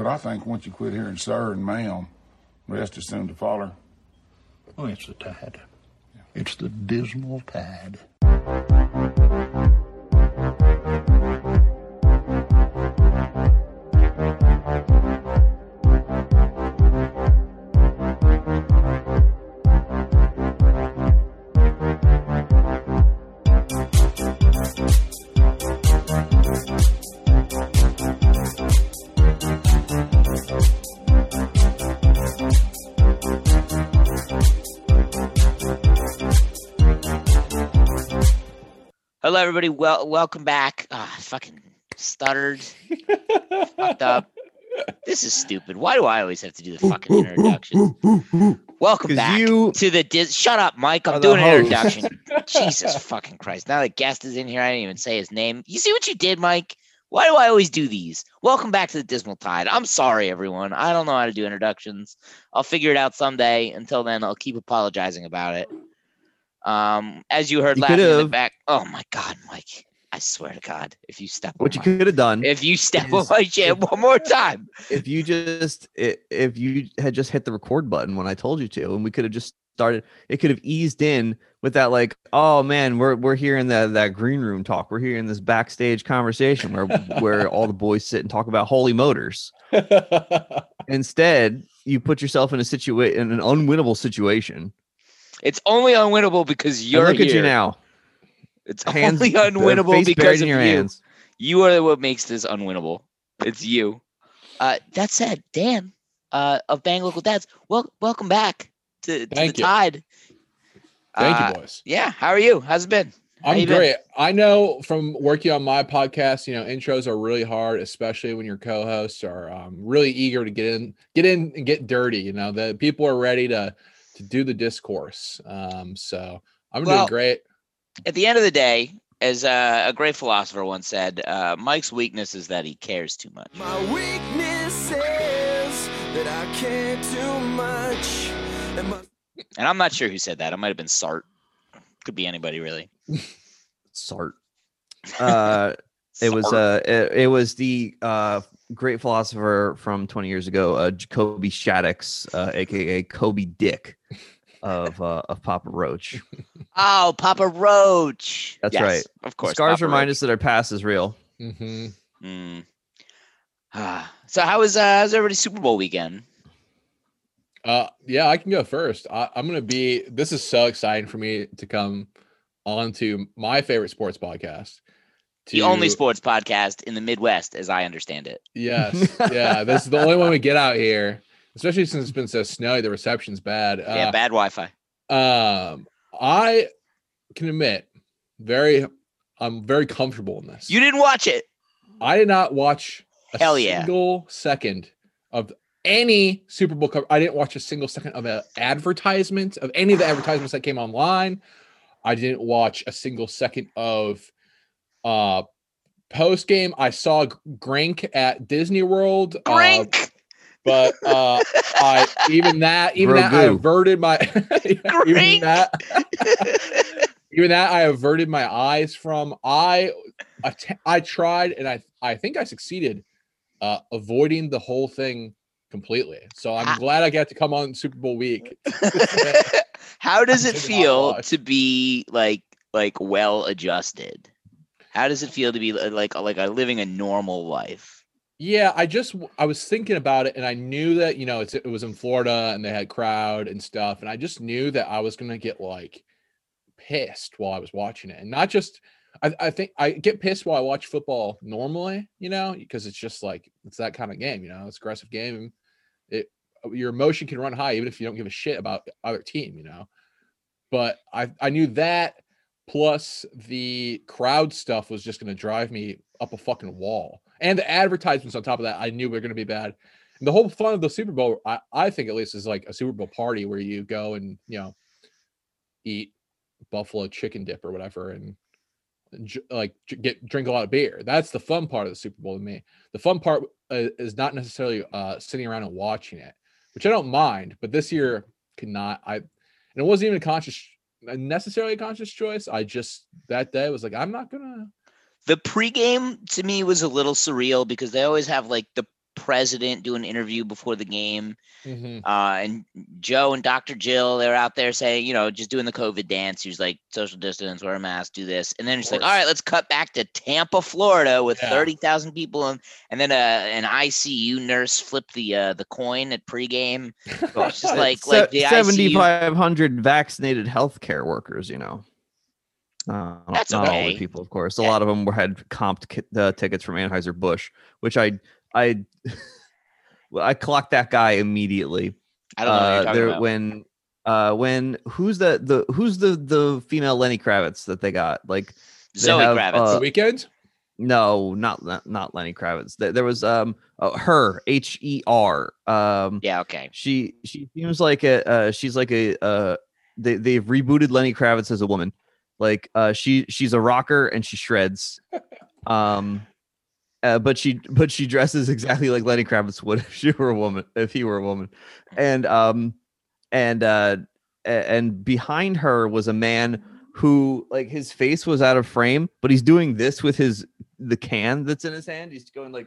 But I think once you quit hearing sir and ma'am, rest is soon to follow. Oh, it's the tide. It's the dismal tide. Hello, everybody. Well, welcome back. Ah, fucking stuttered, fucked up. This is stupid. Why do I always have to do the fucking introduction? Welcome back you to the dis- Shut up, Mike. I'm doing an introduction. Jesus fucking Christ! Now the guest is in here. I didn't even say his name. You see what you did, Mike? Why do I always do these? Welcome back to the Dismal Tide. I'm sorry, everyone. I don't know how to do introductions. I'll figure it out someday. Until then, I'll keep apologizing about it. Um, as you heard You laughing in the back. Oh my God, Mike! I swear to God, if you step What on you could have done if you step on my chair one more time, if you just if you had just hit the record button when I told you to, and we could have just started. It could have eased in with that, like, oh man, we're we're hearing that that green room talk. We're hearing this backstage conversation where where all the boys sit and talk about holy motors. Instead, you put yourself in a situation in an unwinnable situation. It's only unwinnable because you're look at you now, It's hands only unwinnable because of your you. hands. You are what makes this unwinnable. It's you. Uh, that said, Dan uh, of Bang Local Dads, well, welcome back to, to Thank the you. Tide. Thank Uh, you, boys. Yeah, how are you? How's it been? How I'm you been? great. I know from working on my podcast, you know, intros are really hard, especially when your co-hosts are um, really eager to get in, get in and get dirty. You know, the people are ready to to do the discourse. Um, so I'm Well- doing great. At the end of the day, as uh, a great philosopher once said, uh, Mike's weakness is that he cares too much. My weakness is that I care too much. And my And I'm not sure who said that. It might have been Sart. Could be anybody, really. Sart. Uh, it was uh it, it was the uh great philosopher from 20 years ago uh jacoby shaddix uh aka Coby Dick of uh of papa roach Oh, Papa Roach. That's Yes, right. Of course. scars Papa remind Roach. us that our past is real hmm Mm. Ah, so how was uh how's everybody's Super Bowl weekend? Uh, yeah, I can go first. I, I'm gonna be. This is so exciting for me to come onto my favorite sports podcast. The only sports podcast in the Midwest, as I understand it. Yes. Yeah. This is the only one we get out here, especially since it's been so snowy. The reception's bad. yeah, Uh, bad Wi-Fi. um, I can admit, very, I'm very comfortable in this. You didn't watch it. I did not watch a Hell yeah. single second of any Super Bowl cover. I didn't watch a single second of an advertisement of any of the advertisements that came online. I didn't watch a single second of uh post game. I saw G- Gronk at Disney World. uh, but uh I even that even that I averted my even that even that I averted my eyes from. I I tried and I I think I succeeded uh avoiding the whole thing completely. So I'm Ah. glad I got to come on Super Bowl week. How does it feel to be like like well adjusted? How does it feel to be li- like uh, like a living a normal life? Yeah, I just I was thinking about it and I knew that, you know, it's it was in Florida and they had crowd and stuff and I just knew that I was to get like pissed while I was watching it. And not just I, I think I get pissed while I watch football normally, you know, because it's just like it's that kind of game, you know, it's aggressive game. It uh, your emotion can run high even if you don't give a shit about the other team, you know. But I I knew that plus the crowd stuff was just going to drive me up a fucking wall. And the advertisements on top of that, I knew were going to be bad. And the whole fun of the Super Bowl, I, I think at least, is like a Super Bowl party where you go and you know eat buffalo chicken dip or whatever, and like get drink a lot of beer. That's the fun part of the Super Bowl to me. The fun part uh, is not necessarily uh, sitting around and watching it, which I don't mind. But this year could not. I and it wasn't even a conscious, necessarily a conscious choice. I just that day was like, I'm not gonna. The pregame to me was a little surreal because they always have like the president do an interview before the game. Mhm. Uh, and Joe and Dr. Jill, they're out there saying, you know, just doing the COVID dance. He was like, social distance, wear a mask, do this. And then it's like, all right, let's cut back to Tampa, Florida with Yeah. 30,000 people. And, and then uh, an ICU nurse flipped the uh, the coin at pregame. It's just like, like the 7,500 vaccinated healthcare workers, you know. Uh, That's not all the people, of course. A Yeah. lot of them were had comped uh, tickets from Anheuser Busch, which I I well, I clocked that guy immediately. I don't know Uh, there- about. when uh when who's the the who's the the female Lenny Kravitz that they got like they Zoe have, Kravitz. uh, the Weeknd. no not not, not Lenny Kravitz there, there was um uh, her H E R um yeah, okay. she she seems like a uh, she's like a uh they they've rebooted Lenny Kravitz as a woman. Like uh she she's a rocker and she shreds. Um uh, but she but she dresses exactly like Lenny Kravitz would if she were a woman if he were a woman. And um and uh and behind her was a man who like his face was out of frame, but he's doing this with his the can that's in his hand. He's going like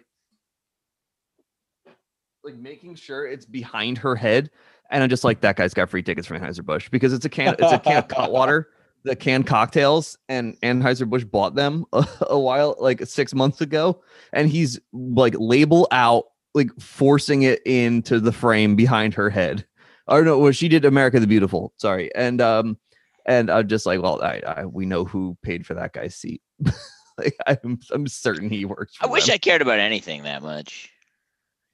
like making sure it's behind her head. And I'm just like, that guy's got free tickets from Anheuser-Busch because it's a can, it's a can of Cutwater, the canned cocktails, and Anheuser-Busch bought them a, a while, like six months ago. And he's like label out, like forcing it into the frame behind her head. Or no, well, she did America the Beautiful. Sorry. And um, and I'm just like, well, I, I we know who paid for that guy's seat. like I'm I'm certain he works. I wish them. I cared about anything that much.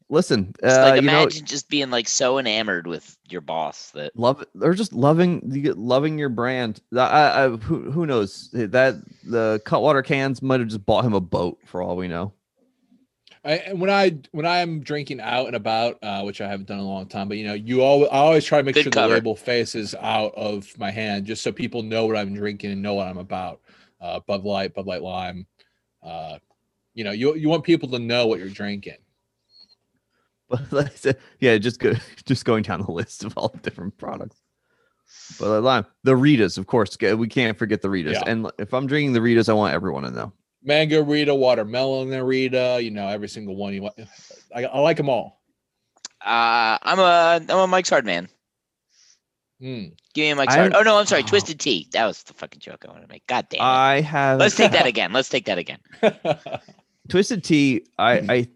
Listen. It's uh, like you know, imagine just being like so enamored with your boss that love or just loving loving your brand. I, I, I- who who knows that the Cutwater cans might have just bought him a boat for all we know. I, and when I when I'm drinking out and about, uh, which I haven't done in a long time, but you know, you always I always try to make Good sure cover. the label faces out of my hand, just so people know what I'm drinking and know what I'm about. Uh, Bud Light, Bud Light Lime. Uh, you know, you you want people to know what you're drinking. But like I said, yeah, just go just going down the list of all the different products. But like lime, the Ritas, of course, we can't forget the Ritas. Yeah. And if I'm drinking the Ritas, I want everyone to know. Mango Rita, watermelon Rita, you know, every single one. You want, I, I like them all. uh, I'm a I'm a Mike's Hard man. Mm. Give me a Mike's I- Hard. Oh no, I'm sorry, oh. Twisted Tea. That was the fucking joke I wanted to make. God damn it. I have Let's take that again. Let's take that again. Twisted Tea. I, I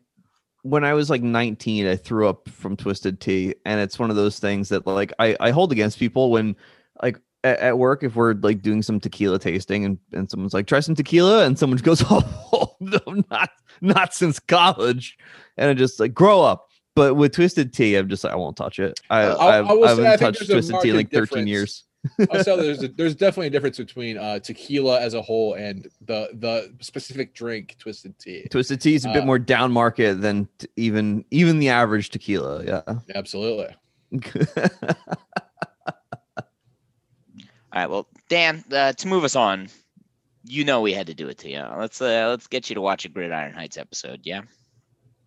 when I was like 19, I threw up from Twisted Tea, and it's one of those things that like I, I hold against people when like at, at work if we're like doing some tequila tasting and, and someone's like try some tequila and someone goes oh no not not since college and I just like grow up. But with Twisted Tea, I'm just like I won't touch it. I I- I I say haven't I touched Twisted Tea in like 13 difference. years. Also there's a, there's definitely a difference between uh, tequila as a whole and the the specific drink twisted tea. Twisted Tea is a bit Uh, more down market than t- even even the average tequila. Yeah. Absolutely. All right, well, Dan, uh, to move us on, you know we had to do it to you. Let's uh, let's get you to watch a Gridiron Heights episode. Yeah.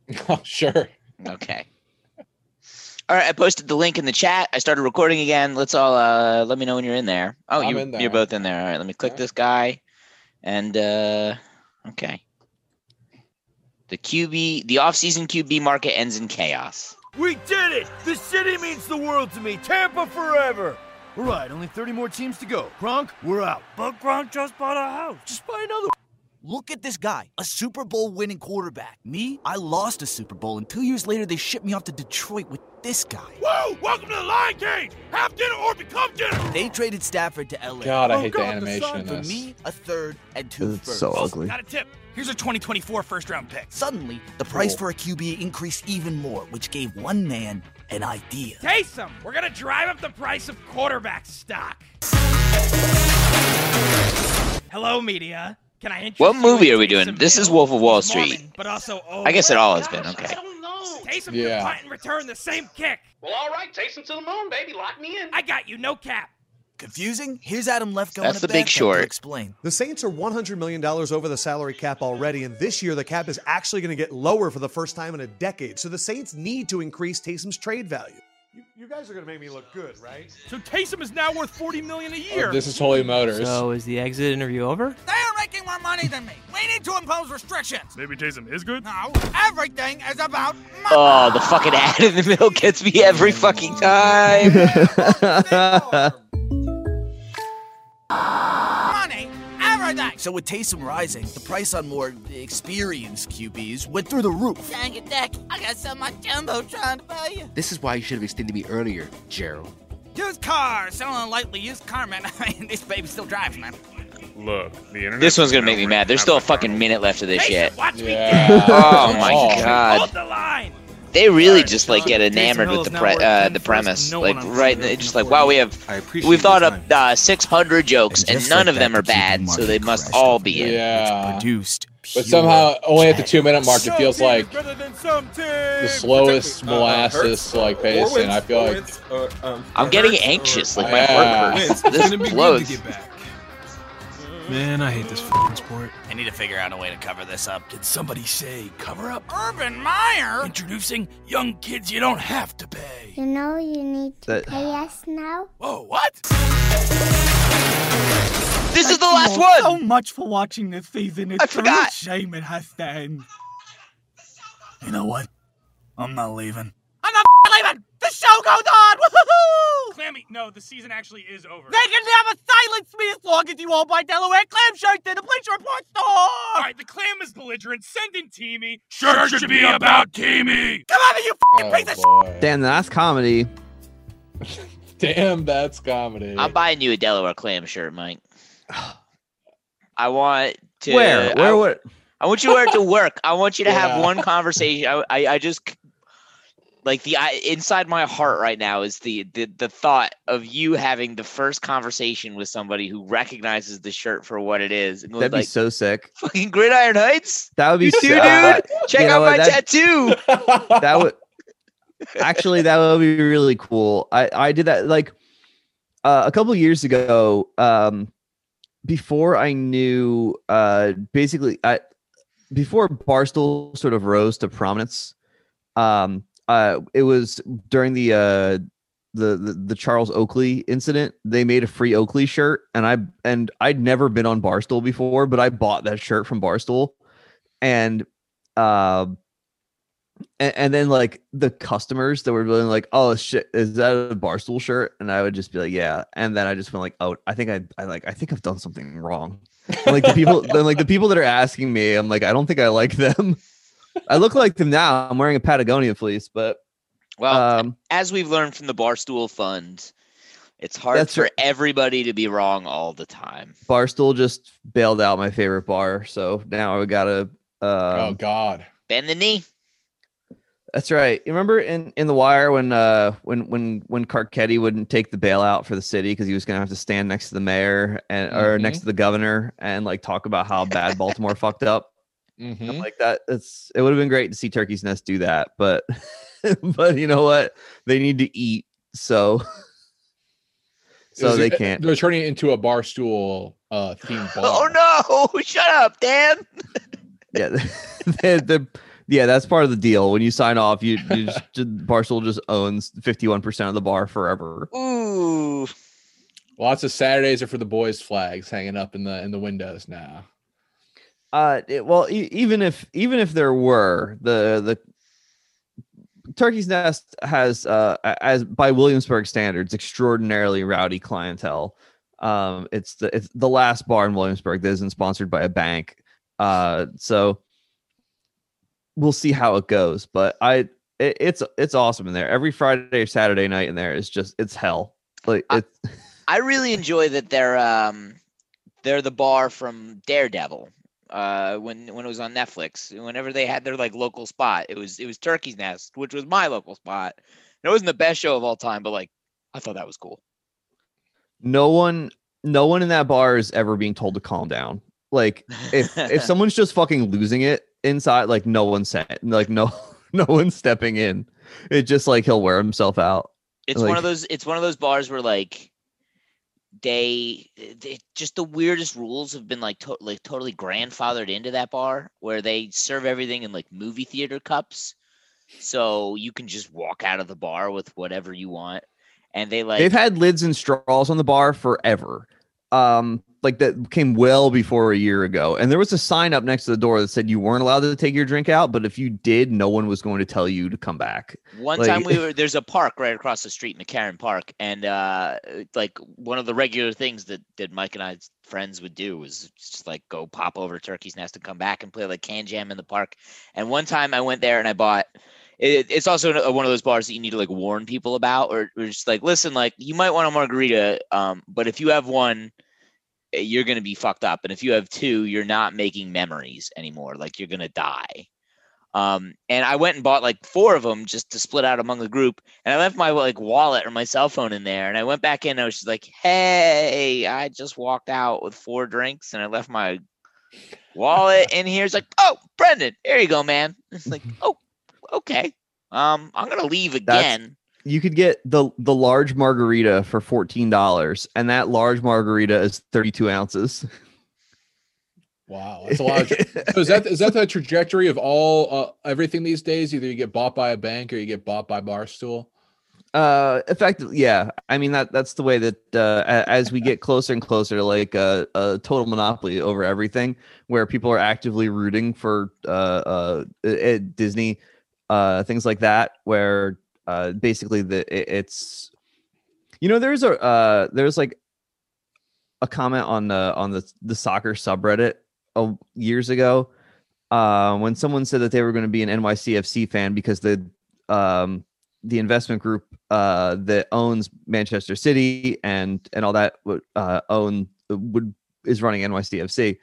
Oh, sure. Okay. All right, I posted the link in the chat. I started recording again. Let's all uh, let me know when you're in there. Oh, I'm you, in there. you're both in there. All right, let me click Yeah. this guy, and uh, okay. The QB, the off-season QB market ends in chaos. We did it! The city means the world to me. Tampa forever. All right, only 30 more teams to go. Gronk, we're out. But Gronk just bought a house. Just buy another. Look at this guy, a Super Bowl winning quarterback. Me, I lost a Super Bowl, and two years later they shipped me off to Detroit with this guy. Whoa! Welcome to the Lion Cage. Have dinner or become dinner. They traded Stafford to LA. God, I Oh, hate God, the the animation sun in For me, a third and two It's firsts. so ugly. Got a tip. Here's a 2024 first round pick. Suddenly, the price Cool. for a QB increased even more, which gave one man an idea. Taysom, we're gonna drive up the price of quarterback stock. Hello, media. Can I introduce What you movie are we doing? This is Wolf of Wall Street. Mormon, but also oh, I guess it oh, all has been, okay. I don't know. Taysom Yeah. can punt and return the same kick. Well, all right, Taysom to the moon, baby. Lock me in. I got you, no cap. Confusing? Here's Adam Lefkoe That's in a The Big bathtub Short. to explain. The Saints are $100 million over the salary cap already, and this year the cap is actually going to get lower for the first time in a decade. So the Saints need to increase Taysom's trade value. You, you You guys are gonna make me look good, right? So Taysom is now worth 40 million a year. Oh, this is Holy Motors. So is the exit interview over? They're making more money than me. We need to impose restrictions. Maybe Taysom is good. No, everything is about money. Oh, the fucking ad in the middle gets me every fucking time. Everything. So with Taysom rising, the price on more experienced QBs went through the roof. Dang it, Dak. I got some much jumbo trying to buy you. This is why you should have extended me earlier, Gerald. Used car, selling lightly used car, man. I mean, this baby still drives, man. Look, the internet. This one's gonna make me mad. There's still a fucking minute left of this shit. Watch me Yeah. Oh my Oh. god. Hold the line. They really Alright, just like get enamored with the pre- uh, the premise. no Like right, Twitter it's just like wow, we have we've thought your up uh, 600 jokes And and none like of them are bad, so they must all be in. Yeah. Produced. But somehow, only at the two minute mark, it feels like is better than some team. the slowest Uh, molasses like pace, and I feel like I'm getting anxious, like my Yeah. heart hurts. It's This gonna be good to blows. Get back. Man, I hate this f***ing sport. I need to figure out a way to cover this up. Did somebody say cover up? Urban Meyer. Introducing young kids you don't have to pay. You know you need to That- pay us now? Whoa, what? This is the last one! So much for watching this season. It's I a real forgot. shame it has to end. You know what? I'm not leaving. I'm not leaving. The show goes on. Woohoo! Clammy, no, the season actually is over. They can never silence me as long as you all buy Delaware clam shirts in the Bleacher Report store. All right, the clam is belligerent. Send in Teamy. Shirt should be about Teamy. Come on, you oh piece of oh, boy. Damn, that's comedy. Damn, that's comedy. I'm buying you a Delaware clam shirt, Mike. I want to. Where? I, Where? What? I want you to wear it to work. I want you to have one conversation. I, I, I just like the I, inside my heart right now is the, the the thought of you having the first conversation with somebody who recognizes the shirt for what it is and That'd be like, so sick. "Fucking Gridiron Heights, That would be you so. too, dude. that- Check you know out what, my that- tattoo." that would actually that would be really cool. I I did that like uh, a couple years ago. Um, before I knew, uh, basically, I before Barstool sort of rose to prominence. Um, uh, it was during the uh the, the the Charles Oakley incident. They made a free Oakley shirt, and I and I'd never been on Barstool before, but I bought that shirt from Barstool, and uh, and, and then like the customers that were really like, "Oh shit, is that a Barstool shirt?" And I would just be like, "Yeah," and then I just went like, "Oh, I think I I like I think I've done something wrong." And, like the people, then like the people that are asking me, I'm like, I don't think I like them. I look like them now. I'm wearing a Patagonia fleece, but Well, um, as we've learned from the Barstool Fund, it's hard for right. everybody to be wrong all the time. Barstool just bailed out my favorite bar, so now I gotta. Um, oh God. Bend the knee. That's right. You remember in in the wire when uh when when when Carcetti wouldn't take the bailout for the city because he was gonna have to stand next to the mayor and or next Mhm. to the governor and like talk about how bad Baltimore fucked up. Mhm. I'm like that. It's it would have been great to see Turkey's Nest do that, but but you know what? They need to eat, so so they can't. They're turning it into a barstool uh themed bar. Oh no! Shut up, Dan. Yeah, the, the yeah that's part of the deal. When you sign off, you, you just, just- Barstool just owns fifty one percent of the bar forever. Ooh. Lots of Saturdays are for the boys' flags hanging up in the in the windows now. Uh, it- well, e- even if even if there were the the Turkey's Nest has uh as by Williamsburg standards extraordinarily rowdy clientele. Um, it's the it's the last bar in Williamsburg that isn't sponsored by a bank. Uh, so we'll see how it goes. But I it, it's it's awesome in there. Every Friday or Saturday night in there is just it's hell. Like it's I really enjoy that they're um they're the bar from Daredevil. Uh, when when it was on Netflix, whenever they had their like local spot, it was it was Turkey's Nest, which was my local spot. It wasn't the best show of all time, but like I thought that was cool. no one no one in that bar is ever being told to calm down like if if someone's just fucking losing it inside like no one's saying like no no one's stepping in it's just like he'll wear himself out It's one of those. It's one of those bars where like they, they just the weirdest rules have been like to, like totally grandfathered into that bar where they serve everything in like movie theater cups. so you can just walk out of the bar with whatever you want. And they like They've had lids and straws on the bar forever. Um, like that came well before a year ago. And there was a sign up next to the door that said you weren't allowed to take your drink out, but if you did, no one was going to tell you to come back. One Like- time we were there's a park right across the street, McCarren Park, and uh like one of the regular things that that Mike and I's friends would do was just like go pop over Turkey's Nest and come back and play like can jam in the park. And one time I went there and I bought it, it's also one of those bars that you need to like warn people about or, or just like listen like you might want a margarita um but if you have one you're going to be fucked up and if you have two you're not making memories anymore like you're going to die um, and I went and bought like four of them just to split out among the group. And I left my like wallet or my cell phone in there. And I went back in. And I was just like, "Hey, I just walked out with four drinks, and I left my wallet in here." It's like, "Oh, Brendan, here you go, man." It's like, "Oh, okay. Um, I'm gonna leave again." You could get the the large margarita for fourteen dollars, and that large margarita is thirty two ounces. Wow, that's a lot. Of, so is that is that the trajectory of all uh, everything these days? Either you get bought by a bank or you get bought by Barstool. Uh, effectively, yeah. I mean that that's the way that uh, as we get closer and closer to like a, a total monopoly over everything, where people are actively rooting for uh, uh, uh, Disney, uh, things like that, where uh, basically the it- it's, you know, there's a uh, there's like a comment on the on the the soccer subreddit uh, years ago uh, when someone said that they were going to be an NYCFC fan because the um, the investment group uh, that owns Manchester City and and all that would uh, own would is running NYCFC,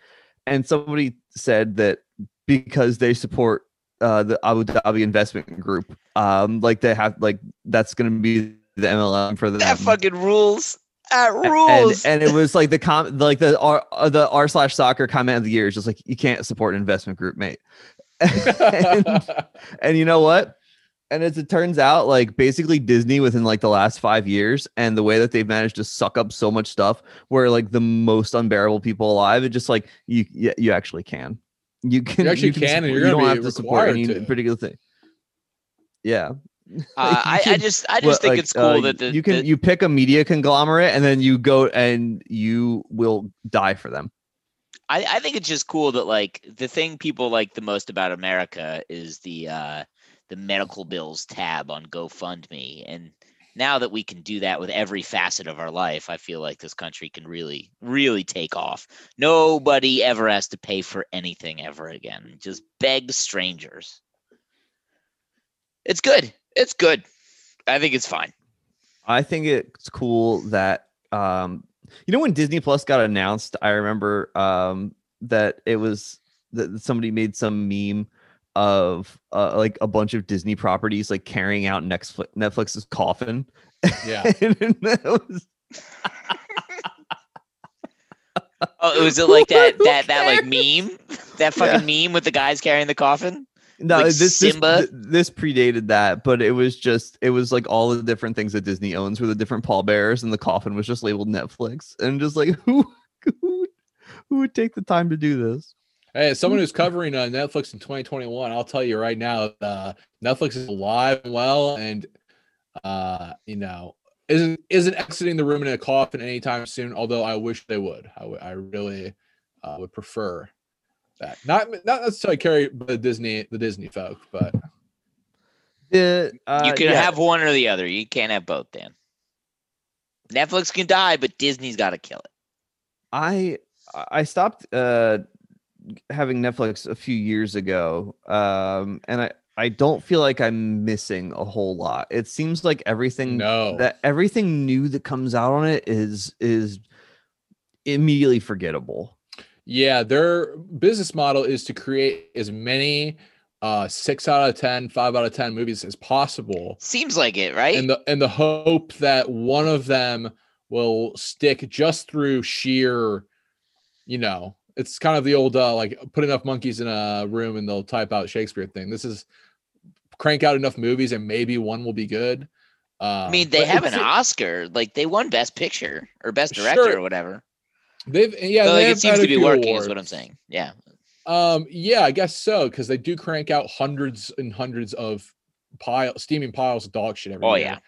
and somebody said that because they support uh, the Abu Dhabi investment group, um, like they have like that's going to be the MLM for them. That fucking rules. That and, rules. and it was like the com like the r uh, the r slash soccer comment of the year is just like you can't support an investment group mate and, and you know what and as it turns out like basically disney within like the last five years and the way that they've managed to suck up so much stuff where like the most unbearable people alive it just like you you, you actually can you can actually can, and support- you're gonna don't be have to support any required to. particular thing yeah Uh, You I, I just I just well, think like, it's cool uh, that the, you can the- you pick a media conglomerate and then you go and you will die for them. I, I think it's just cool that like the thing people like the most about America is the uh the medical bills tab on GoFundMe. And now that we can do that with every facet of our life, I feel like this country can really, really take off. Nobody ever has to pay for anything ever again. Just beg strangers. It's good. It's good. I think it's fine. I think it's cool that um you know when Disney Plus got announced, I remember um that it was that somebody made some meme of uh, like a bunch of Disney properties like carrying out Netflix Netflix's coffin. Yeah. And was- Oh, was it like that that that like meme? That fucking meme with the guys carrying the coffin? No, Like this, this Simba? th- this predated that, but it was just it was like all the different things that Disney owns were the different pallbearers, and the coffin was just labeled Netflix, and just like who who who would take the time to do this? Hey, as someone who's covering uh, Netflix in 2021, I'll tell you right now, uh, Netflix is alive and well, and uh, you know, isn't isn't exiting the room in a coffin anytime soon. Although I wish they would. I I really uh, would prefer that. Not not necessarily carry the Disney the Disney folk, but The, uh, you can yeah, have one or the other. You can't have both, Dan. Netflix can die, but Disney's got to kill it. I I stopped uh having Netflix a few years ago, um, and I I don't feel like I'm missing a whole lot. It seems like everything No. that everything new that comes out on it is is immediately forgettable. Yeah, their business model is to create as many uh six out of ten, five out of 10 movies as possible. Seems like it, right? And the and the hope that one of them will stick just through sheer, you know, it's kind of the old uh like put enough monkeys in a room and they'll type out Shakespeare thing. This is crank out enough movies and maybe one will be good. Uh, I mean, they have an Oscar. Like they won Best Picture or Best Director Sure. or whatever. They've yeah, so they like, it seems to be working. Is what I'm saying. Yeah. Um, yeah, I guess so because they do crank out hundreds and hundreds of pile steaming piles of dog shit every Oh, year.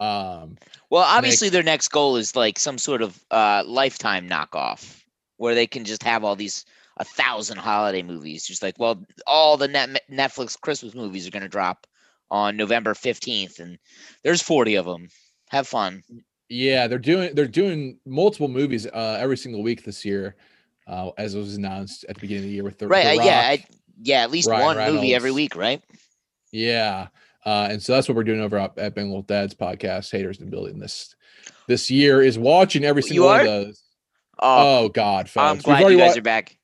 Um, Well, make- obviously, their next goal is like some sort of uh, lifetime knockoff where they can just have all these a thousand holiday movies. Just like, well, all the net, Netflix Christmas movies are going to drop on November 15th, and there's 40 of them. Have fun. Yeah, they're doing they're doing multiple movies uh, every single week this year, uh, as was announced at the beginning of the year with the right. The uh, yeah. I, yeah. At least Ryan one movie every week, right? Yeah, uh, and so that's what we're doing over at, Bang Local Dad's podcast. Haters and building this this year is watching every single one of those. Oh, Oh God, I'm glad you guys are back.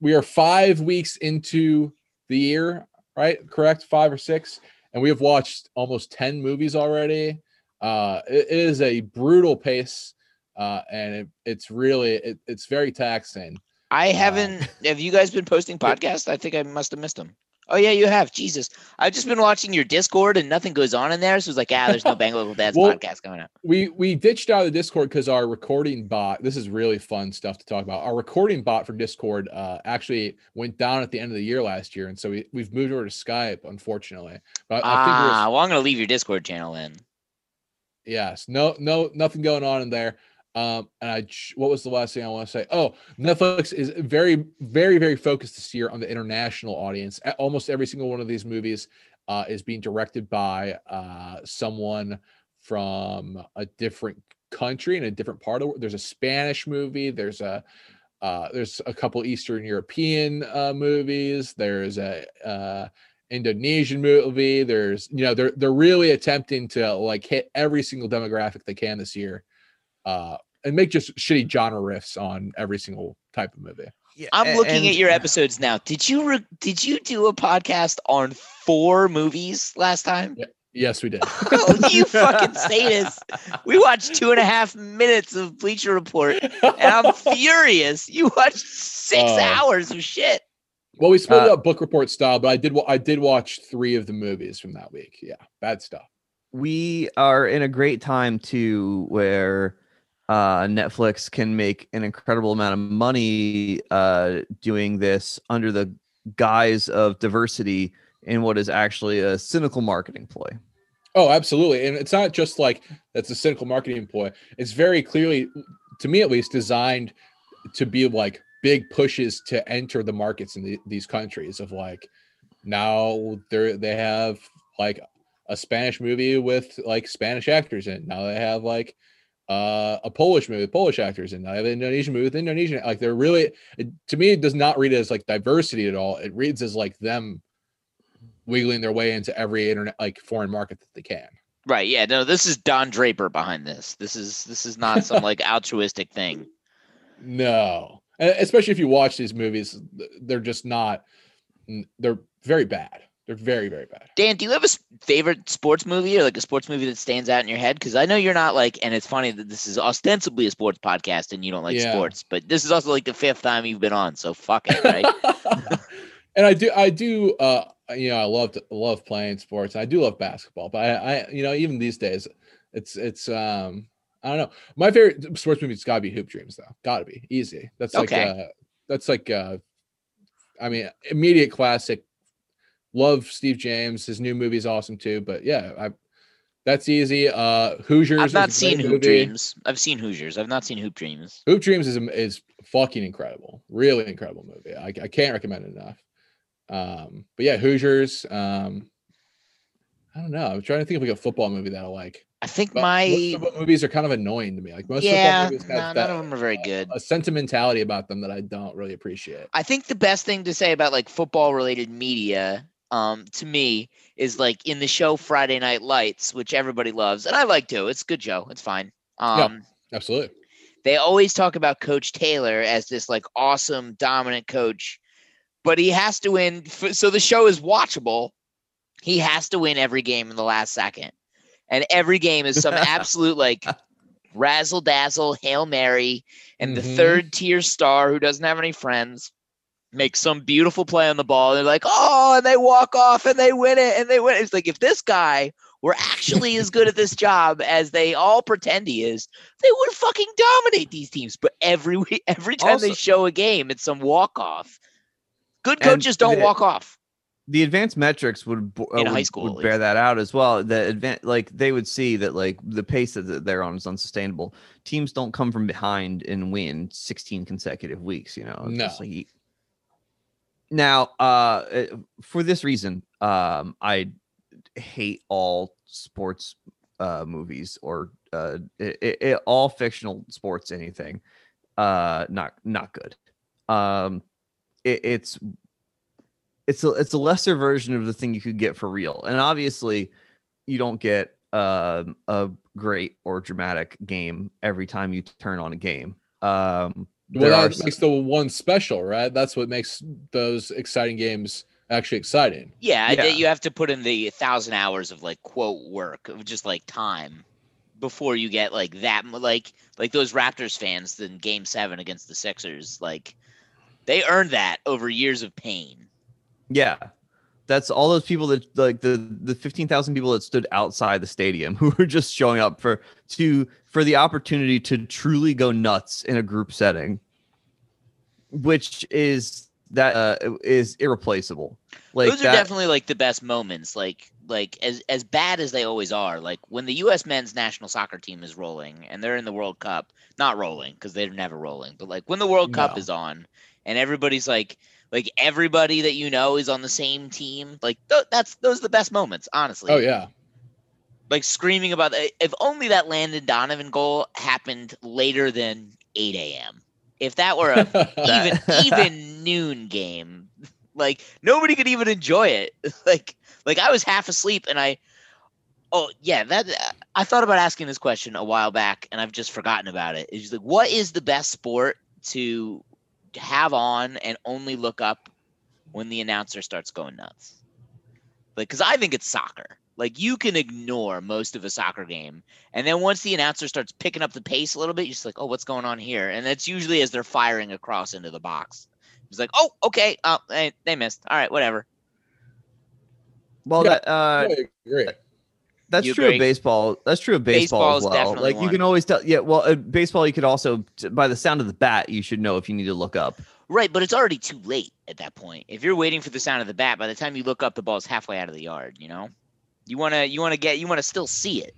we are five weeks into the year, right? Correct, five or six, and we have watched almost ten movies already. Uh, it, it is a brutal pace, uh, and it, it's really it, it's very taxing. I haven't. have you guys been posting podcasts? I think I must have missed them. Oh yeah, you have. Jesus, I've just been watching your Discord and nothing goes on in there. So it's like, ah, there's no Bang Local Dads Well, podcast coming out. We we ditched out of the Discord because our recording bot. This is really fun stuff to talk about. Our recording bot for Discord uh, actually went down at the end of the year last year, and so we we've moved over to Skype, unfortunately. But I, I Ah, well, I'm gonna leave your Discord channel in. Yes. No, no, nothing going on in there. Um, and I, what was the last thing I want to say? Oh, Netflix is very, very, very focused this year on the international audience. Almost every single one of these movies uh, is being directed by uh, someone from a different country in a different part of. There's a Spanish movie. There's a uh, there's a couple Eastern European uh, movies. There's a uh, Indonesian movie. There's you know they're they're really attempting to like hit every single demographic they can this year, uh, and make just shitty genre riffs on every single type of movie. I'm a- looking at your episodes now. Did you re- did you do a podcast on four movies last time? Yes, we did. oh, you fucking sadist! We watched two and a half minutes of Bleacher Report, and I'm furious. You watched six Oh. hours of shit. Well, we split Uh, it up book report style, but I did wa- I did watch three of the movies from that week. Yeah, bad stuff. we are in a great time too where uh netflix can make an incredible amount of money uh doing this under the guise of diversity in what is actually a cynical marketing ploy Oh, absolutely. And it's not just like that's a cynical marketing ploy. It's very clearly, to me at least, designed to be like big pushes to enter the markets in the, these countries of like now they're they have like a Spanish movie with like Spanish actors in. Now they have like uh, a Polish movie with Polish actors in. I have an Indonesian movie with Indonesian. Like they're really, it, to me, it does not read as like diversity at all. It reads as like them wiggling their way into every internet like foreign market that they can. Right? Yeah. No, this is Don Draper behind this. This is this is not some like altruistic thing. No, especially if you watch these movies, they're just not. They're very bad. They're very very bad. Dan, do you have a favorite sports movie or like a sports movie that stands out in your head? Because I know you're not like, and it's funny that this is ostensibly a sports podcast and you don't like Yeah. sports, but this is also like the fifth time you've been on, so fuck it, right? and I do, I do, uh, you know, I love to, love playing sports. I do love basketball, but I, I, you know, even these days, it's, it's, um, I don't know. My favorite sports movie's got to be Hoop Dreams, though. Got to be easy. That's like, uh, that's like, uh, I mean, immediate classic. Love Steve James. His new movie's awesome too. But yeah, I, that's easy. Uh, Hoosiers. I've not seen Hoop movie. Dreams. I've seen Hoosiers. I've not seen Hoop Dreams. Hoop Dreams is is fucking incredible, really incredible movie. I, I can't recommend it enough. Um, but yeah, Hoosiers. Um, I don't know. I'm trying to think of like a football movie that I like. I think But my movies are kind of annoying to me. Like most yeah, football movies no, have none of them are very good. a sentimentality about them that I don't really appreciate. I think the best thing to say about like football related media, um, to me, is like in the show Friday Night Lights, which everybody loves, and I like too. It's a good show. It's fine. Um, Absolutely. they always talk about Coach Taylor as this like awesome, dominant coach, but he has to win. So the show is watchable. He has to win every game in the last second, and every game is some absolute like razzle dazzle hail mary, and the Mhm. third tier star who doesn't have any friends makes some beautiful play on the ball. They're like, oh, and they walk off and they win it and they win. it." It's like if this guy were actually as good at this job as they all pretend he is, they would fucking dominate these teams. But every every time they show a game, it's some walk off. Good coaches don't the- walk off. the advanced metrics would uh, In high school, would bear that out as well. The advan like they would see that like the pace that they're on is unsustainable. Teams don't come from behind and win 16 consecutive weeks. You know, It's No. like now, uh, uh, for this reason, um, I hate all sports uh movies or uh it, it- all fictional sports anything uh not not good. Um it, it's it's a it's a lesser version of the thing you could get for real and obviously you don't get um a great or dramatic game every time you turn on a game. Um Well, there are that makes the one special, right? That's what makes those exciting games actually exciting. Yeah, Yeah. you have to put in the thousand hours of like quote work of just like time before you get like that like like those Raptors fans in game seven against the Sixers, like they earned that over years of pain. Yeah. That's all those people that like the the 15,000 people that stood outside the stadium who were just showing up for to for the opportunity to truly go nuts in a group setting which is that uh, is irreplaceable. Like those are that, definitely like the best moments. Like like as as bad as they always are. Like when the U.S. men's national soccer team is rolling and they're in the World Cup, not rolling because they're never rolling, but like when the World Cup No. is on and everybody's like like everybody that you know is on the same team. Like th- that's those are the best moments, honestly. Oh yeah. Like screaming about if only that Landon Donovan goal happened later than 8 a.m. If that were a even even noon game, like nobody could even enjoy it. like like I was half asleep and I oh yeah that I thought about asking this question a while back and I've just forgotten about it. It's like what is the best sport to have on and only look up when the announcer starts going nuts? Like cuz I think it's soccer. Like you can ignore most of a soccer game and then once the announcer starts picking up the pace a little bit, you're just like, "Oh, what's going on here?" And that's usually as they're firing across into the box. It's like, "Oh, okay. Oh, they, they missed. All right, whatever." well Yeah, that uh I agree. That's You true agree? of baseball. That's true of baseball Baseball's as well. definitely Like you one. can always tell. Yeah, well, uh, baseball you could also by the sound of the bat you should know if you need to look up. Right, but it's already too late at that point. If you're waiting for the sound of the bat, by the time you look up, the ball's halfway out of the yard. You know, you wanna you wanna get you wanna still see it.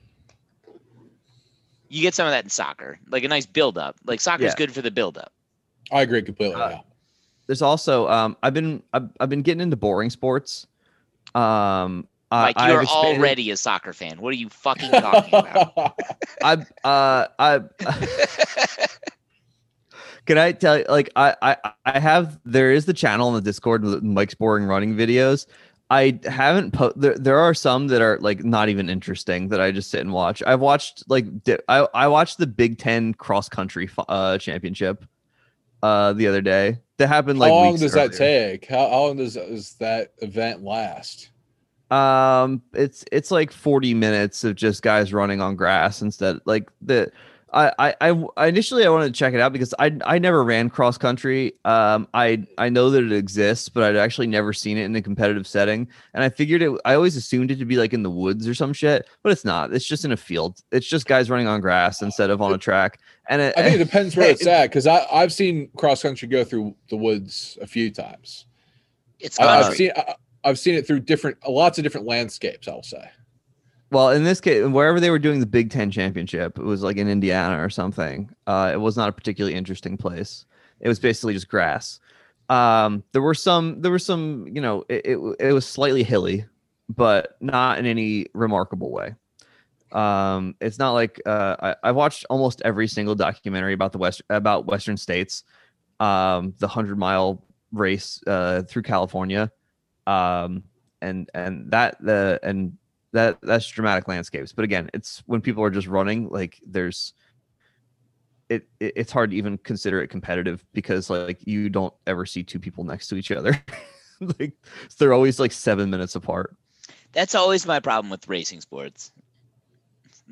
You get some of that in soccer, like a nice build up. Like soccer's Yeah. good for the build up. I agree completely. Uh, yeah. There's also um I've been I've, I've been getting into boring sports. Um, I- Like you're expanded- already a soccer fan. What are you fucking talking about? I uh I can I tell you like I I I have there is the channel on the Discord with Mike's boring running videos. I haven't po- there, there are some that are like not even interesting that I just sit and watch. I've watched like di- I I watched the Big 10 cross country fi- uh championship uh the other day. That happened like how long weeks does that take? How, how long does, does that event last? Um, it's it's like forty minutes of just guys running on grass instead. Like the, I I I I initially I wanted to check it out because I I never ran cross country. Um, I I know that it exists, but I'd actually never seen it in a competitive setting. And I figured it. I always assumed it to be like in the woods or some shit, but it's not. It's just in a field. It's just guys running on grass instead of on a track. And it, I think it depends where it's at because I I've seen cross country go through the woods a few times. It's I- I've seen I, I've seen it through different lots of different landscapes. I'll say. Well, in this case, wherever they were doing the Big Ten championship, it was like in Indiana or something. Uh, it was not a particularly interesting place. It was basically just grass. Um, there were some, there were some, you know, it, it, it was slightly hilly, but not in any remarkable way. Um, it's not like uh, I, I watched almost every single documentary about the West about Western states, um, the hundred mile race uh, through California, um, and and that the and that that's dramatic landscapes. But again, it's when people are just running, like there's it, it it's hard to even consider it competitive because like you don't ever see two people next to each other. like they're always like seven minutes apart. That's always my problem with racing sports.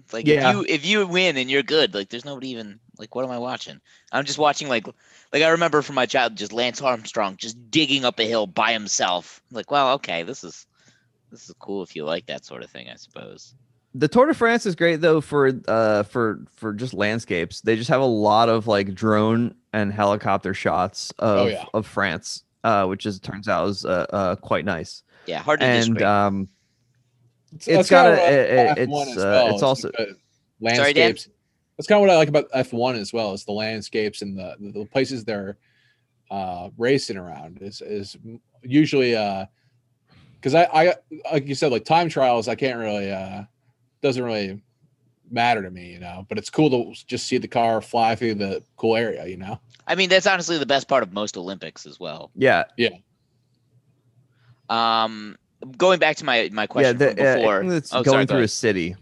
It's Like Yeah. if you if you win and you're good, like there's nobody even like what am I watching? I'm just watching like like I remember from my child just Lance Armstrong just digging up a hill by himself. Like, well, okay, this is this is cool if you like that sort of thing, I suppose. The Tour de France is great though for uh for for just landscapes. They just have a lot of like drone and helicopter shots of Oh, yeah. of France, uh, which is turns out is uh, uh quite nice. Yeah, hard to and disagree. um, It's, it's that's got kinda a, what it- it's as uh, well, it's also because Sorry, landscapes. That's kind of what I like about F1 as well. Is the landscapes and the the places they're uh, racing around is is usually uh because I I like you said like time trials I can't really uh doesn't really matter to me you know but it's cool to just see the car fly through the cool area you know I mean, that's honestly the best part of most Olympics as well. yeah yeah Um, going back to my my yeah question the, from uh, before. anything that's oh, going sorry, go through a city.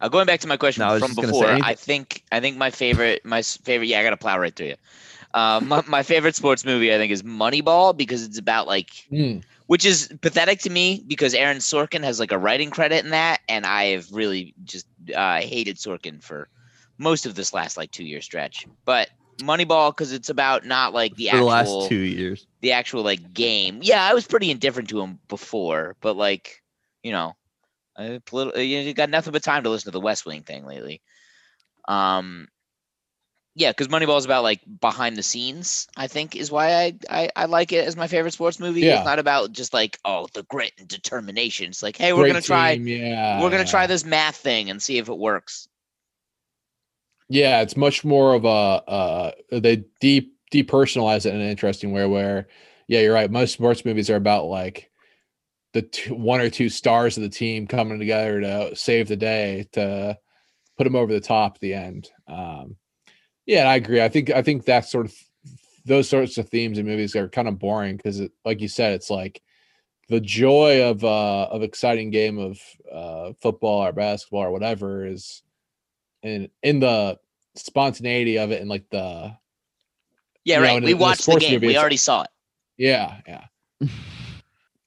Uh, going back to my question No, from just gonna say before, I think I think my favorite my favorite yeah I gotta plow right through you. Um, my, my favorite sports movie I think is Moneyball because it's about like Mm. which is pathetic to me because Aaron Sorkin has like a writing credit in that, and I have really just uh, hated Sorkin for most of this last like two year stretch. But Moneyball because it's about not like the for the last two years. the actual like game. Yeah, I was pretty indifferent to him before, but like you know, I politi- you got nothing but time to listen to the West Wing thing lately. Um, yeah, because Moneyball is about like behind the scenes. I think is why I, I I like it as my favorite sports movie. Yeah. It's not about just like oh the grit and determination. It's like hey we're Great gonna try yeah we're gonna try this math thing and see if it works. Yeah, it's much more of a uh they deep depersonalize it in an interesting way where yeah, you're right. Most sports movies are about like the two, one or two stars of the team coming together to save the day to put them over the top at the end. Um yeah, I agree. I think I think that sort of those sorts of themes in movies are kind of boring because like you said it's like the joy of uh of exciting game of uh football or basketball or whatever is in in the spontaneity of it and like the Yeah, You know, right. in a- we in a watched the sports game. movie, we already saw it. yeah yeah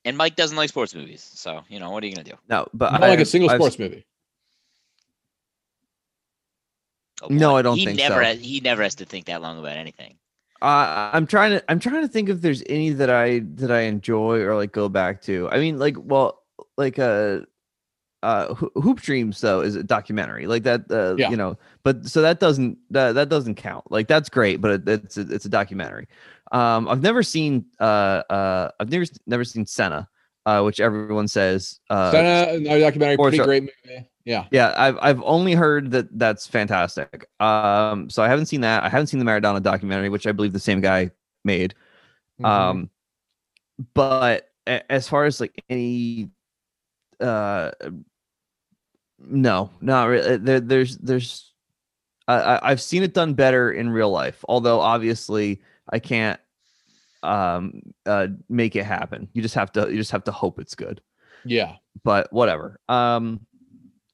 And Mike doesn't like sports movies, so you know what are you gonna do? No, but not I, like a single I've- sports movie Oh, No. I don't he think never so. Has, he never has to think that long about anything. Uh, I'm trying to I'm trying to think if there's any that I that I enjoy or like go back to. I mean, like, well, like uh uh Hoop Dreams though is a documentary like that. Uh, Yeah. You know, but so that doesn't that that doesn't count. Like that's great, but it, it's a, it's a documentary. Um, I've never seen uh uh I've never never seen Senna, uh, which everyone says uh Senna, another documentary pretty are- great movie yeah yeah, I've I've only heard that that's fantastic. Um, so I haven't seen that. I haven't seen the Maradona documentary, which I believe the same guy made. Mhm. Um, but as far as like any, uh, no, not really. There, there's there's, I, I I've seen it done better in real life. Although obviously I can't, um, uh, make it happen. You just have to you just have to hope it's good yeah but whatever. Um,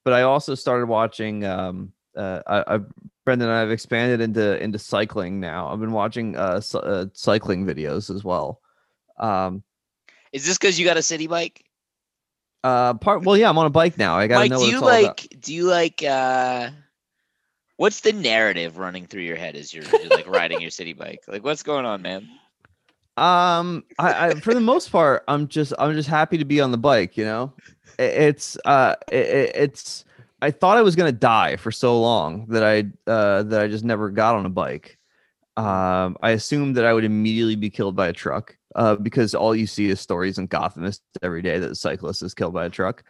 but I also started watching. Um, uh, I, I Brendan and I have expanded into into cycling now. I've been watching uh, cy- uh cycling videos as well. Um, Is this because you got a city bike? Uh, part well, yeah, I'm on a bike now. I gotta Mike, know do what you about. like? Do you like? uh What's the narrative running through your head as you're, you're like riding your city bike? Like, what's going on, man? Um, I, I for the most part, I'm just I'm just happy to be on the bike. You know, I- it's uh, i- i- it's. I thought I was gonna die for so long that I uh that I just never got on a bike. Um, I assumed that I would immediately be killed by a truck. Uh, because all you see is stories in Gothamist every day that a cyclist is killed by a truck.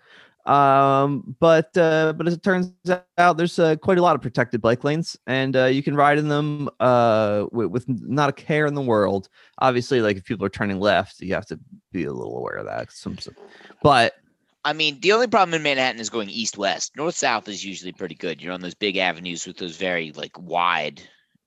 Um, but uh, but as it turns out, there's uh, quite a lot of protected bike lanes, and uh, you can ride in them uh with, with not a care in the world. Obviously, like if people are turning left, you have to be a little aware of that. Some, some- but I mean, the only problem in Manhattan is going east west. North south is usually pretty good. You're on those big avenues with those very like wide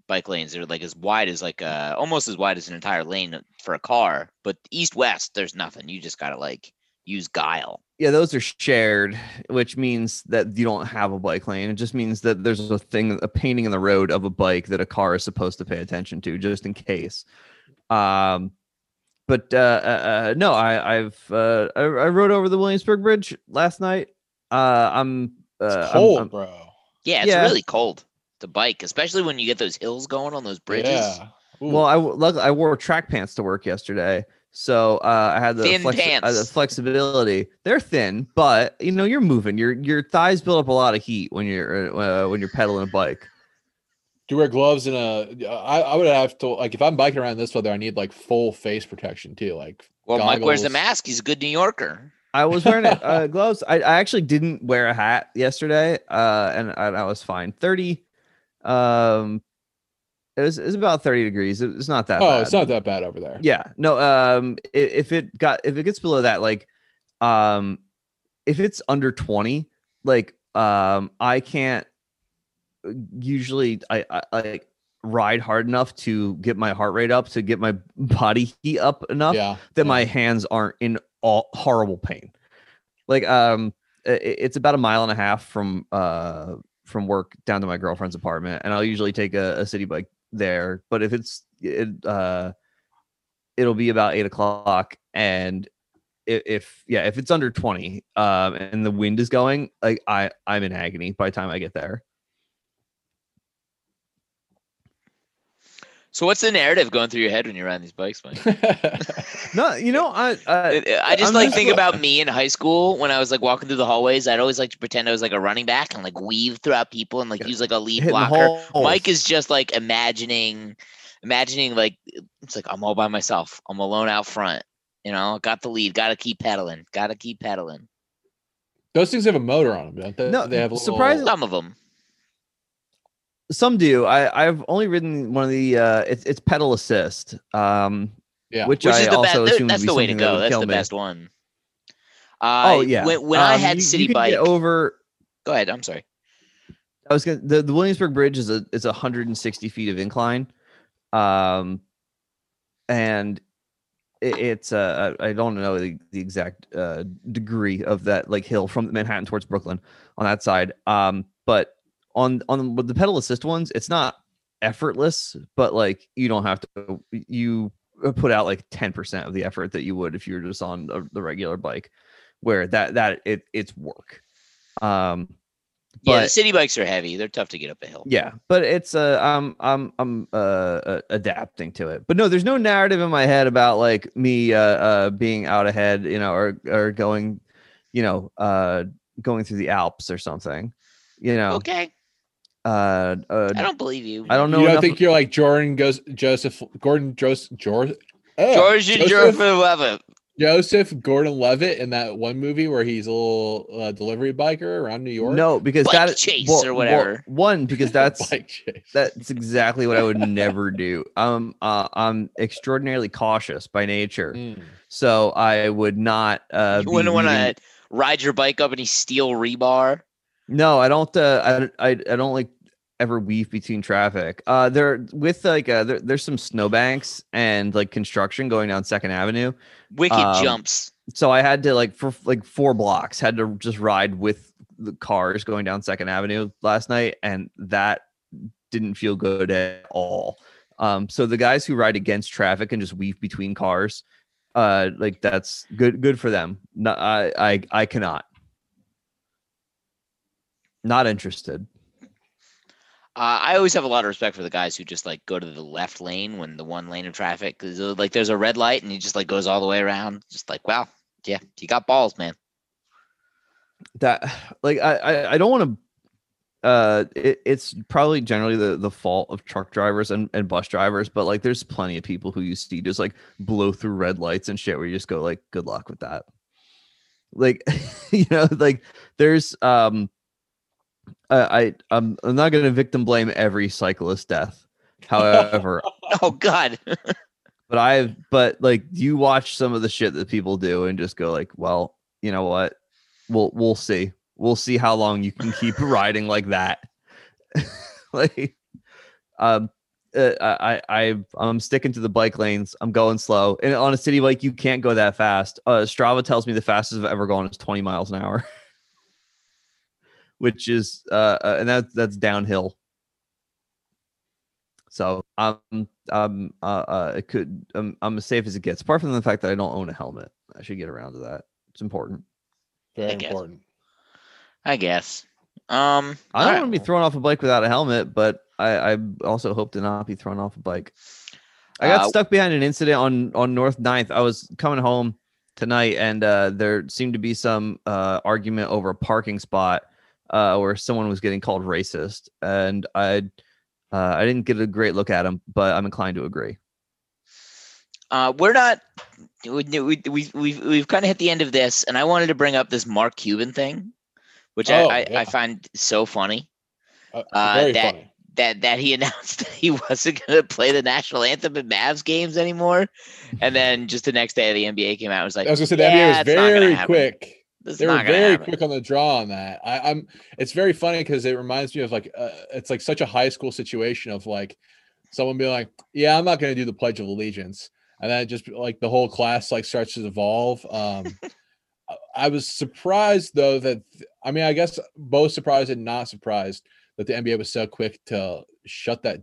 bike lanes that are like as wide as like uh almost as wide as an entire lane for a car. But east west, there's nothing. You just gotta like use guile. yeah, those are shared, which means that you don't have a bike lane. It just means that there's a thing, a painting in the road of a bike that a car is supposed to pay attention to, just in case. Um, but uh, uh, uh no, I, I've uh, I, I rode over the Williamsburg Bridge last night. Uh, I'm uh, it's I'm- cold I'm- bro Yeah, it's Yeah. really cold to bike, especially when you get those hills going on those bridges. yeah Ooh. Well, I luckily I wore track pants to work yesterday, so uh, I had the, Thin flexi- uh, the flexibility. They're thin, but you know you're moving. Your your thighs build up a lot of heat when you're uh, when you're pedaling a bike. do you wear gloves and a I, I would have to like if i'm biking around this weather i need like full face protection too like Well, Mike wears the mask. He's a good New Yorker. I was wearing uh, gloves. I, I actually didn't wear a hat yesterday, uh, and, and I was fine. Thirty, um, it was, it was about thirty degrees. It- It's not that. Oh, bad. it's not that bad over there. Yeah, no. Um, if it got if it gets below that, like, um, if it's under twenty, like, um, I can't usually I, I like ride hard enough to get my heart rate up to get my body heat up enough Yeah, that my hands aren't in all horrible pain. Like, um, i- i- it's about a mile and a half from uh from work down to my girlfriend's apartment, and I'll usually take a, a city bike there. But if it's it uh it'll be about eight o'clock and i- if yeah if it's under 20 um and the wind is going like i i'm in agony by the time i get there So what's the narrative going through your head when you're riding these bikes, Mike? no you know i i, I just I'm like think li- about me in high school when I was like walking through the hallways. I'd always like to pretend I was like a running back and like weave throughout people and like use like a lead hitting blocker. Mike is just like imagining, imagining like it's like I'm all by myself. I'm alone out front. You know, got the lead. Got to keep pedaling. Got to keep pedaling. Those things have a motor on them, don't they? No, they have a little- surprisingly- Some of them. Some do i i've only ridden one of the uh it's it's pedal assist um Yeah. which, Which i is the also best. assume That's would be the way to something that go. That's the me. best one. Uh, oh yeah When, when I Um, had you- city you bike, over go ahead. I'm sorry. I was gonna the, the Williamsburg Bridge is a is 160 feet of incline, um, and it, it's uh I I don't know the, the exact uh degree of that like hill from Manhattan towards Brooklyn on that side, um, but on on with the pedal assist ones, it's not effortless, but like you don't have to you put out like 10 percent of the effort that you would if you were just on a, the regular bike, where that that it it's work. Um, Yeah, the city bikes are heavy. They're tough to get up a hill. yeah, but it's uh I'm I'm I'm uh, uh adapting to it. But no, there's no narrative in my head about like me uh uh being out ahead, you know, or or going, you know, uh going through the Alps or something. You know. Okay. Uh, uh I don't believe you. I don't know You don't enough think you're like Jordan goes Joseph Gordon Joseph George George and Joseph Levitt. Joseph Gordon Levitt in that one movie where he's a little uh, delivery biker around New York. No, because Bike that chase well- or well, whatever. one, because that's Bike chase. that's exactly what I would never do. Um, uh, I'm extraordinarily cautious by nature, Mm. so I would not. Uh, You wouldn't want to ride your bike up any steel rebar. No, I don't. Uh, I, I I don't like ever weave between traffic. Uh, there with like uh, there, there's some snowbanks and like construction going down Second Avenue. Wicked Um, jumps. So I had to like for like four blocks had to just ride with the cars going down Second Avenue last night, and that didn't feel good at all. Um, so the guys who ride against traffic and just weave between cars, uh, like that's good good for them. No, I I I cannot. Not interested. Uh, I always have a lot of respect for the guys who just like go to the left lane when the one lane of traffic because like there's a red light and he just like goes all the way around. Just like wow, yeah, you got balls, man. that like I I, I don't want to uh it, it's probably generally the the fault of truck drivers and, and bus drivers but like there's plenty of people who you see just like blow through red lights and shit where you just go like good luck with that like you know like there's um uh, i i'm, I'm not going to victim blame every cyclist death however Oh God, but I've but like you watch some of the shit that people do and just go like, well, you know what? We'll we'll see. We'll see how long you can keep riding like that. like um uh, I I I'm sticking to the bike lanes. I'm going slow. And on a city bike, you can't go that fast. Uh Strava tells me the fastest I've ever gone is 20 miles an hour. Which is uh, uh and that that's downhill. So I'm um uh, uh it could I'm I'm as safe as it gets. Apart from the fact that I don't own a helmet, I should get around to that. It's important. Very I important. I guess. Um, I don't alright. want to be thrown off a bike without a helmet, but I I also hope to not be thrown off a bike. I got Uh, stuck behind an incident on on North 9th. I was coming home tonight, and uh, there seemed to be some uh, argument over a parking spot uh, where someone was getting called racist, and I uh, I didn't get a great look at him, but I'm inclined to agree. Uh, we're not we, we, we, we've we've kind of hit the end of this, and I wanted to bring up this Mark Cuban thing, which Oh, I, I, yeah. I find so funny. Uh, Uh, very that funny. that that he announced that he wasn't going to play the national anthem at Mavs games anymore, and then just the next day the NBA came out and was like, I was gonna say the yeah, NBA was it's not very happen. quick. This They were very happen." quick on the draw on that. I, I'm. It's very funny because it reminds me of like uh, it's like such a high school situation of like someone being like, "Yeah, I'm not going to do the Pledge of Allegiance," and then just like the whole class like starts to evolve. Um, I- was surprised though that I mean I guess both surprised and not surprised that the NBA was so quick to shut that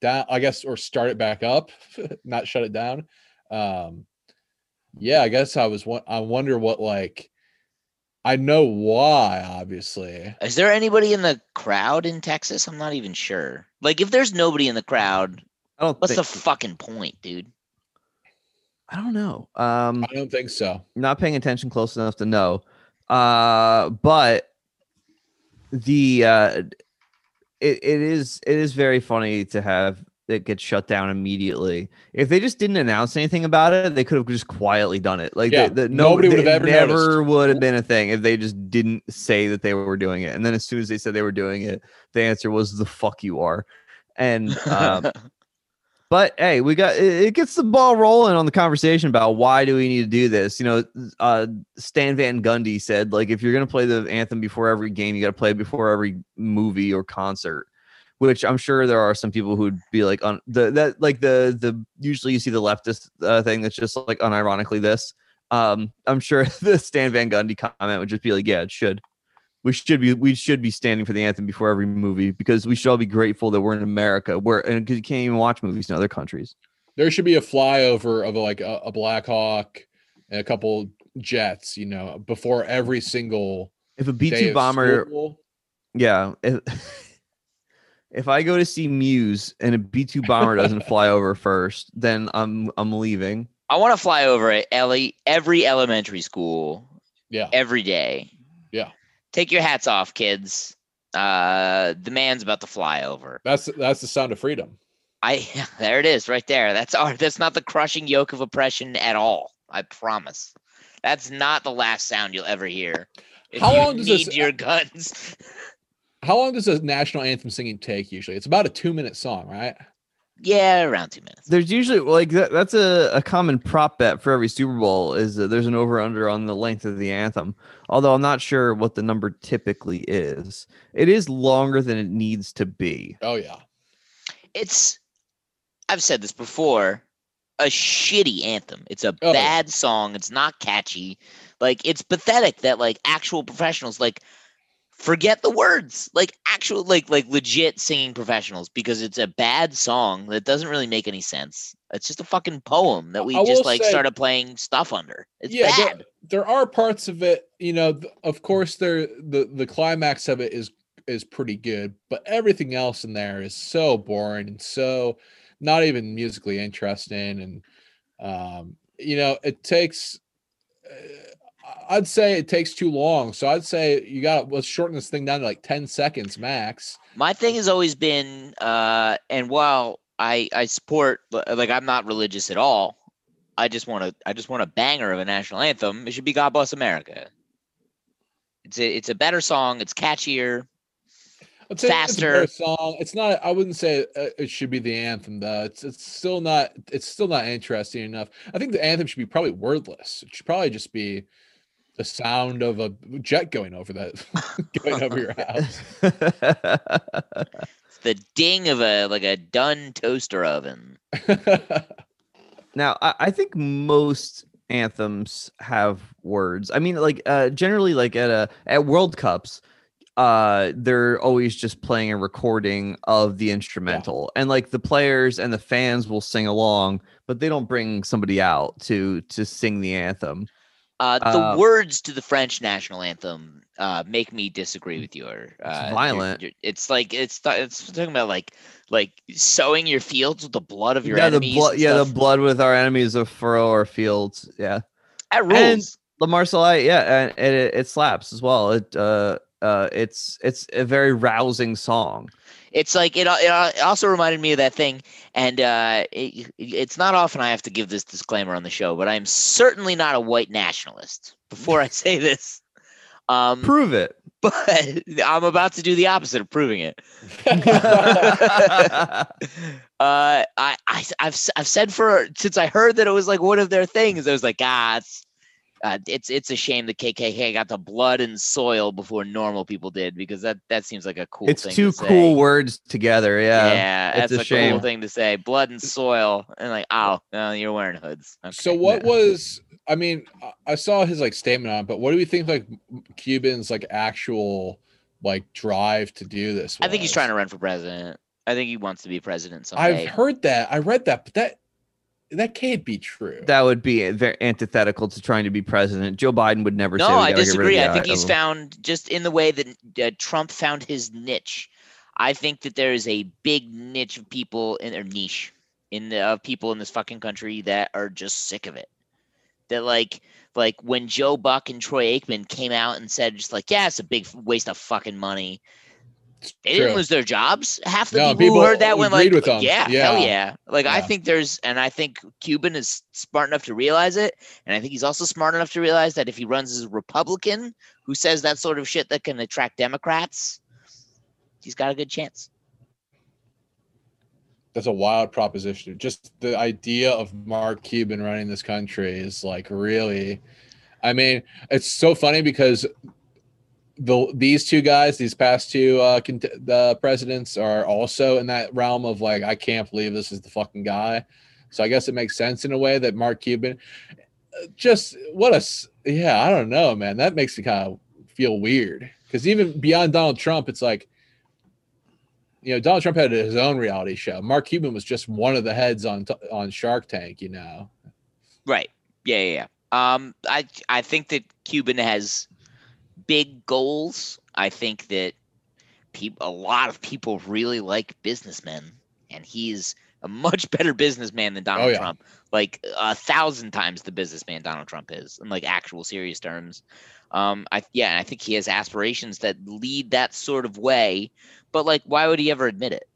down. I guess or start it back up, not shut it down. Um, yeah, I guess I was. I wonder what like. I know why, obviously. Is there anybody in the crowd in Texas? I'm not even sure. Like, if there's nobody in the crowd, I don't what's the think- fucking point, dude? I don't know. Um, I don't think so. Not paying attention close enough to know. Uh, but the uh, it, it is it is very funny to have it gets shut down immediately. If they just didn't announce anything about it, they could have just quietly done it. Like Yeah, the, the, nobody would have ever never noticed. would have been a thing if they just didn't say that they were doing it. And then as soon as they said they were doing it, the answer was the fuck you are. And um, but hey, we got it, it gets the ball rolling on the conversation about why do we need to do this. You know, uh, Stan Van Gundy said like if you're gonna play the anthem before every game, you got to play it before every movie or concert. Which I'm sure there are some people who'd be like on the that like the the usually you see the leftist uh, thing that's just like unironically this. Um, I'm sure the Stan Van Gundy comment would just be like, yeah, it should. We should be we should be standing for the anthem before every movie because we should all be grateful that we're in America. Where and you can't even watch movies in other countries. There should be a flyover of like a, a Black Hawk and a couple jets, you know, before every single. If a day two bomber, school. yeah. If, if I go to see Muse and a B two bomber doesn't fly over first, then I'm I'm leaving. I want to fly over at Ellie every elementary school. Yeah. Every day. Yeah. Take your hats off, kids. Uh, the man's about to fly over. That's that's the sound of freedom. I there it is right there. That's our that's not the crushing yoke of oppression at all. I promise. That's not the last sound you'll ever hear. If How you long does need this- your guns? How long does a national anthem singing take usually? It's about a two minute song, right? Yeah, around two minutes. There's usually like that, that's a, a common prop bet for every Super Bowl is that there's an over under on the length of the anthem. Although I'm not sure what the number typically is. It is longer than it needs to be. Oh yeah. It's I've said this before, a shitty anthem. It's a Oh, bad song. It's not catchy. Like it's pathetic that like actual professionals like forget the words. Like actual like like legit singing professionals because it's a bad song that doesn't really make any sense. It's just a fucking poem that we I just like say- started playing stuff under. It's yeah, bad. There, there are parts of it, you know, of course there the the climax of it is is pretty good, but everything else in there is so boring and so not even musically interesting and um you know, it takes uh, I'd say it takes too long. So I'd say you got let's shorten this thing down to like 10 seconds max. my thing has always been uh and while i i support like i'm not religious at all i just want to i just want a banger of a national anthem it should be god bless america it's a it's a better song it's catchier it's a better faster song. It's not. I wouldn't say uh, it should be the anthem though. It's it's still not. It's still not interesting enough. I think the anthem should be probably wordless. It should probably just be the sound of a jet going over that, going over your house. it's the ding of a like a done toaster oven Now, I, I think most anthems have words. I mean, like uh, generally, like at a at World Cups, uh, they're always just playing a recording of the instrumental, and like the players and the fans will sing along, but they don't bring somebody out to to sing the anthem. Uh the Uh, words to the french national anthem uh make me disagree with your uh your- violent. your- it's like it's th- it's talking about like like sowing your fields with the blood of your yeah, the enemies blood. and Yeah, the blood with our enemies of furrow our fields. Yeah. that And rules La Marseillaise, yeah, and, and it, it slaps as well. It uh uh, it's it's a very rousing song. It's like it, it also reminded me of that thing, and uh, it, it's not often I have to give this disclaimer on the show, but I'm certainly not a white nationalist. Before I say this, um, prove it. But I'm about to do the opposite of proving it. uh, I, I, I've, I've said for since I heard that it was like one of their things, I was like, ah, it's, uh, it's, it's a shame the KKK got the blood and soil before normal people did because that, that seems like a cool. It's thing two to say. cool words together. Yeah, Yeah, it's that's a, a, shame. cool thing to say. Blood and soil, and like, oh, no, you're wearing hoods. Okay. So what was? I mean, I- I saw his like statement on, it, but what do we think like Cubans like actual like drive to do this? I think he's trying to run for president. I think he wants to be president someday. I've heard that. I read that, but that that can't be true. That would be very antithetical to trying to be president. Joe Biden would never. say No, we I gotta get rid of disagree. I think he's found just in the way that uh, Trump found his niche. I think that there is a big niche of people in or niche in the of people in this fucking country that are just sick of it. That like like when Joe Buck and Troy Aikman came out and said just like yeah, it's a big waste of fucking money. They didn't lose their jobs. Half the No, people, who heard that went like, them. yeah, hell Yeah. yeah. Like I think there's, and I think Cuban is smart enough to realize it, and I think he's also smart enough to realize that if he runs as a Republican who says that sort of shit that can attract Democrats, he's got a good chance. That's a wild proposition. Just the idea of Mark Cuban running this country is like really. I mean, it's so funny because the these two guys, these past two uh, the presidents, are also in that realm of like, I can't believe this is the fucking guy. So I guess it makes sense in a way that Mark Cuban, just what a yeah, I don't know, man. That makes me kind of feel weird because even beyond Donald Trump, it's like you know, Donald Trump had his own reality show. Mark Cuban was just one of the heads on on Shark Tank. You know, Right. Yeah, yeah, yeah. Um, I I think that Cuban has big goals. I think that people, a lot of people really like businessmen, and he's a much better businessman than Donald Oh, yeah. Trump. Like a thousand times the businessman Donald Trump is, in like actual serious terms. Um, I yeah, I think he has aspirations that lead that sort of way. But like, why would he ever admit it?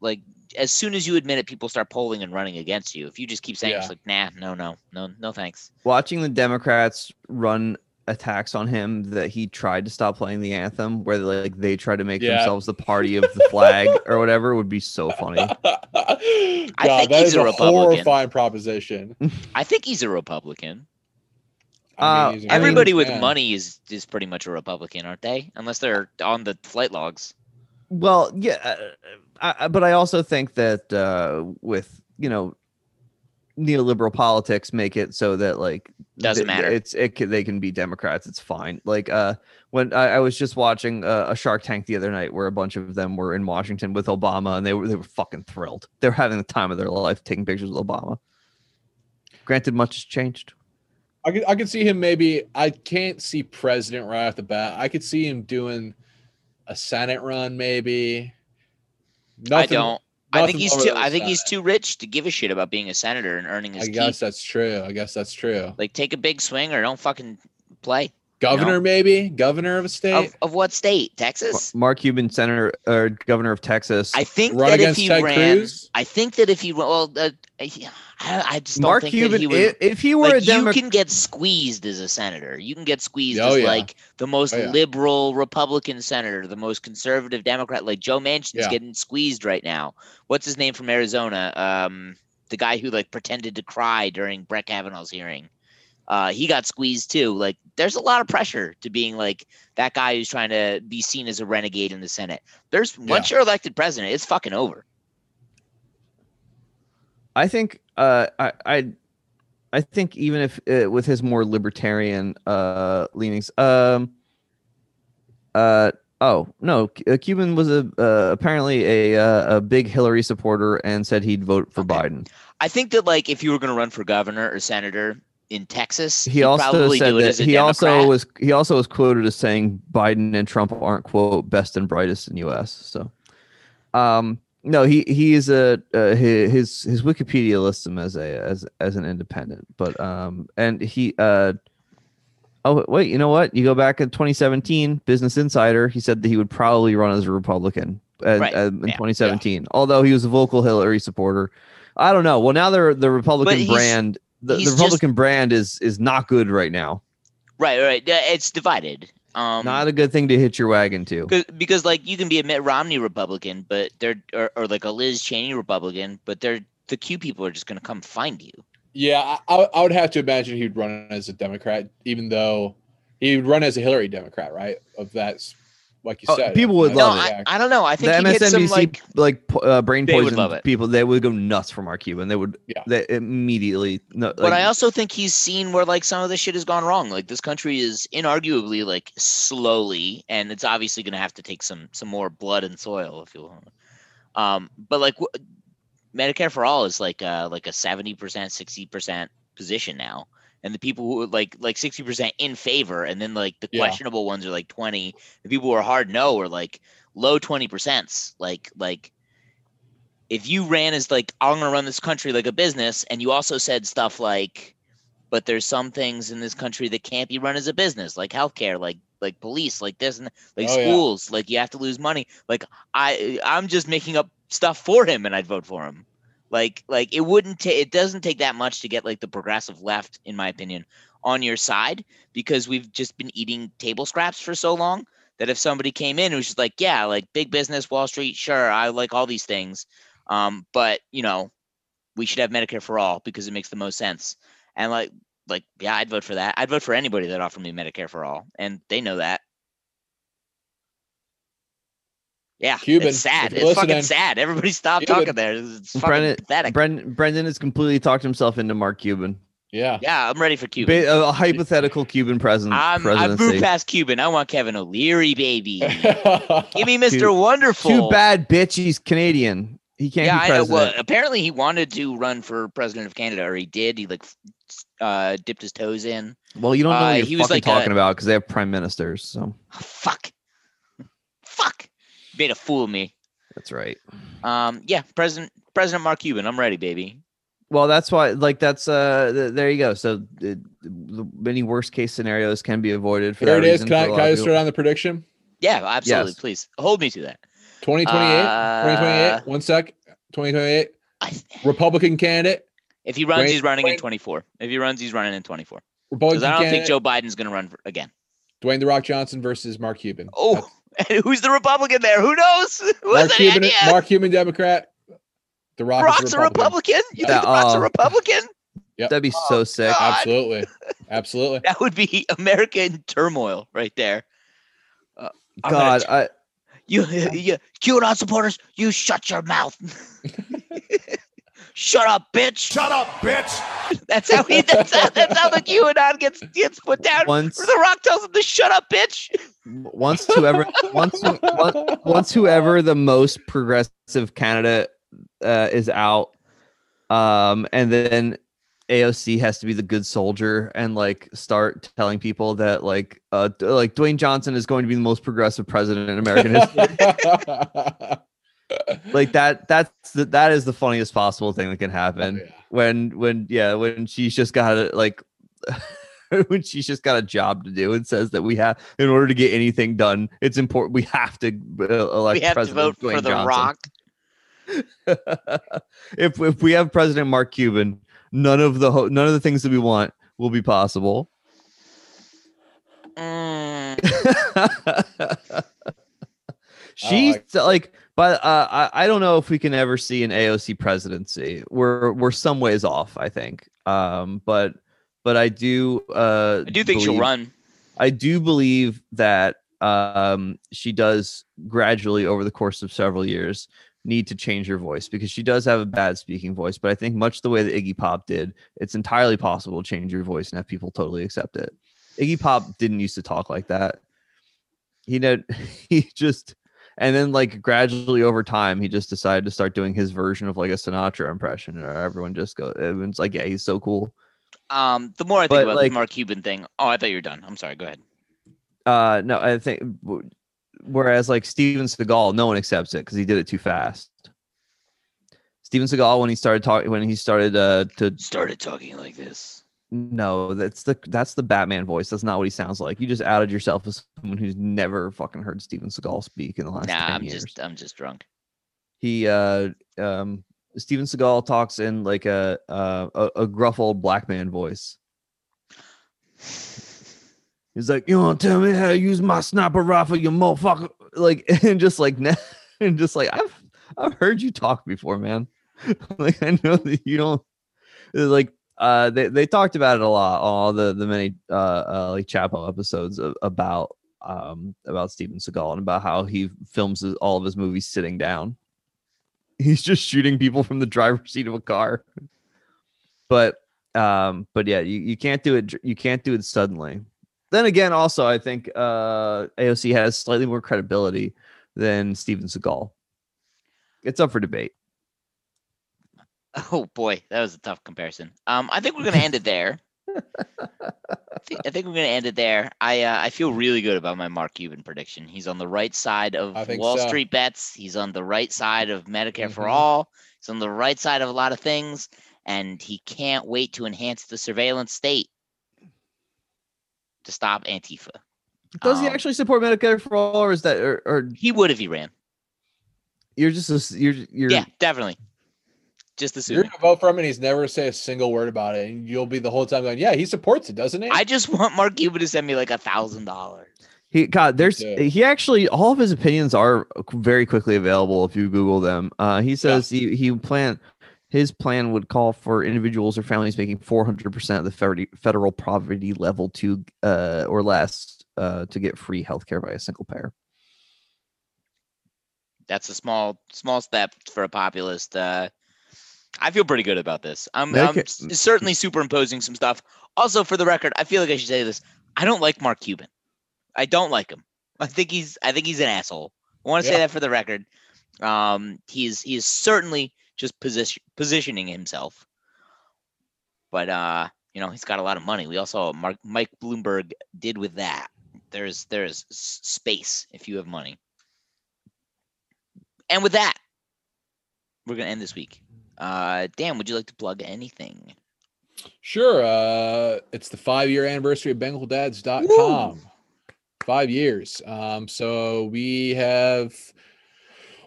Like, as soon as you admit it, people start polling and running against you. If you just keep saying it's like, nah, no, no, no, no, thanks. watching the Democrats run attacks on him that he tried to stop playing the anthem, where like they try to make Yeah. themselves the party of the flag or whatever, would be so funny. God, think that he's is a a, Republican. horrifying proposition. I think he's a Republican. I Uh, mean, he's a Everybody with man. money is is pretty much a Republican, aren't they? Unless they're on the flight logs. Well, yeah, uh, I, I- but I also think that uh, with you know neoliberal politics make it so that like Doesn't th- matter. It's it can, they can be Democrats. It's fine. Like uh, when I, I was just watching uh, a Shark Tank the other night, where a bunch of them were in Washington with Obama, and they were they were fucking thrilled. They were having the time of their life taking pictures with Obama. Granted, much has changed. I could I could see him maybe. I can't see president right off the bat. I could see him doing a Senate run, maybe. I Nothing- don't. I think he's too. I think he's too rich to give a shit about being a senator and earning his I keep. guess that's true. I guess that's true. Like, take a big swing or don't fucking play. Governor, No. maybe governor of a state. Of, of what state? Texas. Mark Cuban, senator or governor of Texas. I think Run that if he Ted ran, Cruz? I think that if he well, uh, I, I just don't Mark think Cuban, that he would. if, if he were like a Democrat, you can get squeezed as a senator. You can get squeezed Oh, as yeah. like the most Oh, yeah. liberal Republican senator, the most conservative Democrat. Like Joe Manchin's Yeah. getting squeezed right now. What's his name from Arizona? Um, the guy who like pretended to cry during Brett Kavanaugh's hearing. Uh, he got squeezed too. Like, there's a lot of pressure to being like that guy who's trying to be seen as a renegade in the Senate. There's once you're elected president, it's fucking over. I think uh, I, I I think even if uh, with his more libertarian uh, leanings, um, uh, oh no, uh, Cuban was a uh, apparently a uh, a big Hillary supporter and said he'd vote for Biden. I think that like if you were going to run for governor or senator in Texas, He also probably said that he also was he also was quoted as saying Biden and Trump aren't quote best and brightest in U.S. So, um, no, he he is a uh, his his Wikipedia lists him as a as as an independent, but um, and he uh, Oh wait, you know what? You go back in 2017, Business Insider. He said that he would probably run as a Republican uh, Right, uh, in yeah, 2017, although he was a vocal Hillary supporter. I don't know. Well, now they're the Republican brand. The, the he's just- Republican brand is is not good right now. Right, right. It's divided. Um, Not a good thing to hit your wagon to. Cause, like you can be a Mitt Romney Republican, but they're or, or like a Liz Cheney Republican, but they're the Q people are just gonna come find you. Yeah, I, I- I would have to imagine he'd run as a Democrat, even though he would run as a Hillary Democrat, right? Of that's like you Oh, said. people would love I, it. I don't know. I think the he hit some MSNBC like like, po- uh, brain They would poison love it. people, they would go nuts for Mark Cuban. They would, Yeah. they immediately. No, but I also think he's seen where like some of this shit has gone wrong. Like this country is inarguably like slowly, and it's obviously going to have to take some some more blood and soil, if you will. Um, but like wh- Medicare for all is like uh like a seventy percent, sixty percent position now, and the people who are like like sixty percent in favor, and then like the Yeah. questionable ones are like twenty. The people who are hard no are like low twenty percents. Like like if you ran as like I'm gonna run this country like a business, and you also said stuff like, but there's some things in this country that can't be run as a business, like healthcare, like like police, like this, and like Oh, yeah. schools, like you have to lose money. Like I I'm just making up stuff for him, and I'd vote for him. Like like it wouldn't take it doesn't take that much to get like the progressive left, in my opinion, on your side because we've just been eating table scraps for so long that if somebody came in who was just like, yeah, like big business, Wall Street, sure, I like all these things. Um, but you know, we should have Medicare for all because it makes the most sense. And like, like, yeah, I'd vote for that. I'd vote for anybody that offered me Medicare for all, and they know that. Yeah, Cuban, it's sad. It's you're fucking sad. Everybody stop Cuban. talking there. It's fucking Brendan, pathetic. Brendan, Brendan has completely talked himself into Mark Cuban. Yeah. yeah, I'm ready for Cuban. Ba- a hypothetical Cuban president. I'm, I've presidency. moved past Cuban. I want Kevin O'Leary, baby. Give me Mr. Too- Wonderful. Too bad, bitch. He's Canadian. He can't yeah, be I know. Well, apparently he wanted to run for president of Canada, or he did. He like uh, dipped his toes in. Well, you don't know Uh, what you're he was like talking a- about because they have prime ministers. So Fuck. Fuck. Made a fool of me. that's right. Um, yeah, President President Mark Cuban. I'm ready, baby. Well, that's why. Like that's uh. th- there you go. So uh, the many worst case scenarios can be avoided. For There it is. reason Can I, for a can I of just people. the prediction? Yeah, absolutely. Yes. Please hold me to that. 2028? Uh, 2028? One sec. 2028? Republican candidate? If he runs, Dwayne- he's running in Dwayne- 24. If he runs, he's running in 24. Republican Because I don't candidate? think Joe Biden's going to run for, again. Dwayne The Rock Johnson versus Mark Cuban. Oh, who's the Republican there? Who knows? Who Mark any Cuban, idea? Mark Cuban Democrat. The Rock Rock's a Republican. You think Yeah, the Rock's uh, a Republican? Yep. That'd be so sick. God. Absolutely. Absolutely. That would be America in turmoil right there. Uh, I'm gonna God, ch- I you, you, QAnon supporters, you shut your mouth. Shut up, bitch. Shut up, bitch. That's how he. That's how, that's how the QAnon gets gets put down. Once- the Rock tells him to shut up, bitch. once whoever once once- once whoever the most progressive candidate uh, is out, um, and then AOC has to be the good soldier and like start telling people that like uh like Dwayne Johnson is going to be the most progressive president in American history. like that that's the, that is the funniest possible thing that can happen when when yeah when she's just got it like when she's just got a job to do and says that we have in order to get anything done it's important we have to uh, elect we have to President vote for the Johnson. Rock. if if we have President Mark Cuban none of the ho- none of the things that we want will be possible Mm, She's like- like, but uh, I I don't know if we can ever see an AOC presidency. We're we're some ways off, I think. Um, but but I do uh I do think she'll run. I do believe that um she does gradually over the course of several years need to change her voice because she does have a bad speaking voice. But I think much the way that Iggy Pop did, it's entirely possible to change your voice and have people totally accept it. Iggy Pop didn't used to talk like that. He did. He just and then like gradually over time, he just decided to start doing his version of like a Sinatra impression, and everyone just go. Everyone's like, "Yeah, he's so cool." Um, the more I think But, about like- the Mark Cuban thing. Oh, I thought you were done. I'm sorry. Go ahead. Uh, no, I think. Whereas like Steven Seagal, no one accepts it because he did it too fast. Steven Seagal, when he started talking, when he started uh to Started talking like this. No, that's the that's the Batman voice. That's not what he sounds like. You just outed yourself as someone who's never fucking heard Steven Seagal speak in the last Nah, 10 I'm years. just I'm just drunk. he uh um Steven Seagal talks in like a uh, a, a gruff old black man voice. He's like, you want to tell me how to use my sniper rifle, you motherfucker? Like, and just like, and just like, I've I've heard you talk before, man. like, I know that you don't like. Uh, they they talked about it a lot, all the the many uh, uh like Chapo episodes of, about um about Steven Seagal and about how he films his, all of his movies sitting down. He's just shooting people from the driver's seat of a car. But um, but yeah, you, you can't do it. You can't do it suddenly. Then again, also I think uh AOC has slightly more credibility than Steven Seagal. It's up for debate. Oh boy, that was a tough comparison. Um, I think we're gonna end it there. I think, we're gonna end it there. I uh, I feel really good about my Mark Cuban prediction. He's on the right side of Wall so. Street bets. He's on the right side of Medicare for Mhm. all. He's on the right side of a lot of things, and he can't wait to enhance the surveillance state to stop Antifa. Does he Um, actually support Medicare for all, or is that or, or He would if he ran. you're just a you're you're Yeah, definitely. Just You're gonna vote for him, and he's never say a single word about it, and you'll be the whole time going, "Yeah, he supports it, doesn't he?" I just want Mark Cuban to send me like a thousand dollars. He God, there's he actually all of his opinions are very quickly available if you Google them. Uh, he says he he plan his plan would call for individuals or families making 400 percent of the federal federal poverty level to uh or less uh to get free healthcare by a single payer. that's a small small step for a populist. Uh, I feel pretty good about this. I'm, I'm s- certainly superimposing some stuff. Also, for the record, I feel like I should say this. I don't like Mark Cuban. I don't like him. I think he's I think he's an asshole. I want to say that for the record. Um, he's he is certainly just position positioning himself. But uh, you know, he's got a lot of money. We all saw Mark Mike Bloomberg did with that. There's there's space if you have money. And with that, we're gonna end this week. Uh, Dan, would you like to plug anything? Sure. Uh, it's the five year anniversary of Banglocaldads.com. Five years. Um, so we have,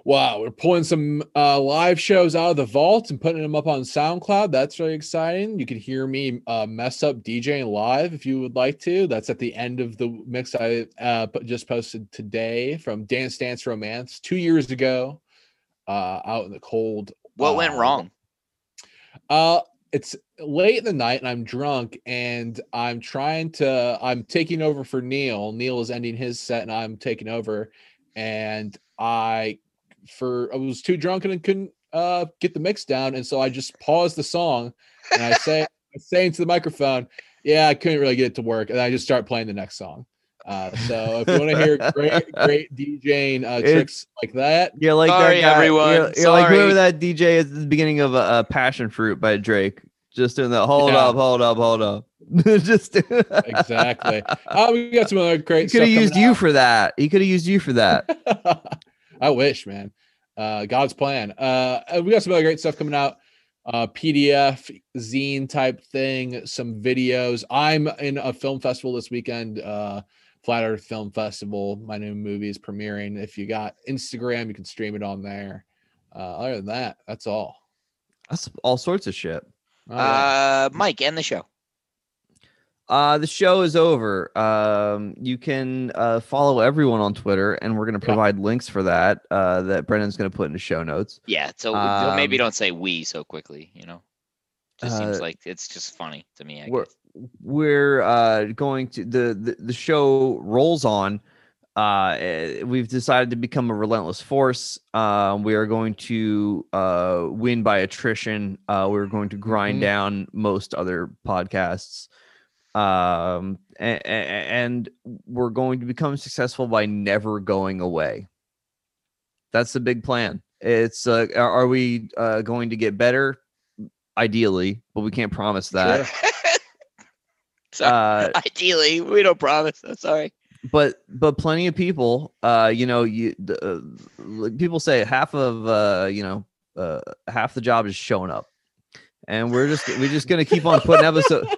wow, we're pulling some uh, live shows out of the vault and putting them up on SoundCloud. That's really exciting. You can hear me uh, mess up DJing live if you would like to. That's at the end of the mix I uh, just posted today from Dance Dance Romance two years ago uh, out in the cold. What went uh, wrong? uh, it's late in the night and I'm drunk and I'm trying to I'm taking over for Neil. Neil is ending his set and I'm taking over. And I for I was too drunk and couldn't uh get the mix down. And so I just paused the song and I say I say into the microphone, yeah, I couldn't really get it to work. And I just start playing the next song. Uh, so if you want to hear great, great DJing uh, tricks like that, Yeah, like Sorry, that guy, everyone. You're, you're like whoever that DJ is at the beginning of uh, uh, Passion Fruit by Drake. Just doing that. Hold Yeah. up, hold up, hold up. just exactly. Uh, we got some other great He could have used you for that. He could have used you for that. I wish, man. Uh, God's plan. Uh, we got some other great stuff coming out. Uh, PDF, zine type thing, some videos. I'm in a film festival this weekend. Uh, Flat Earth Film Festival. My new movie is premiering. If you got Instagram, you can stream it on there. Uh, other than that, that's all. That's all sorts of shit. Oh. Uh, Mike, end the show. Uh, the show is over. Um, you can uh, follow everyone on Twitter, and we're going to Yeah. provide links for that. Uh, that Brendan's going to put in the show notes. Yeah, so we- maybe Um, don't say we so quickly. You know, just seems Uh, like it's just funny to me. I we're guess. We're uh going to the the, the show rolls on uh eh, we've decided to become a relentless force. Uh we are going to uh win by attrition. Uh we're going to grind Mhm. down most other podcasts. Um and, and we're going to become successful by never going away. That's the big plan. It's uh are are we uh going to get better? Ideally but we can't promise that sorry. Uh, Ideally, we don't promise. Sorry. But but plenty of people, uh, you know, you uh, people say half of uh, you know uh, half the job is showing up, and we're just we're just gonna keep on putting episodes.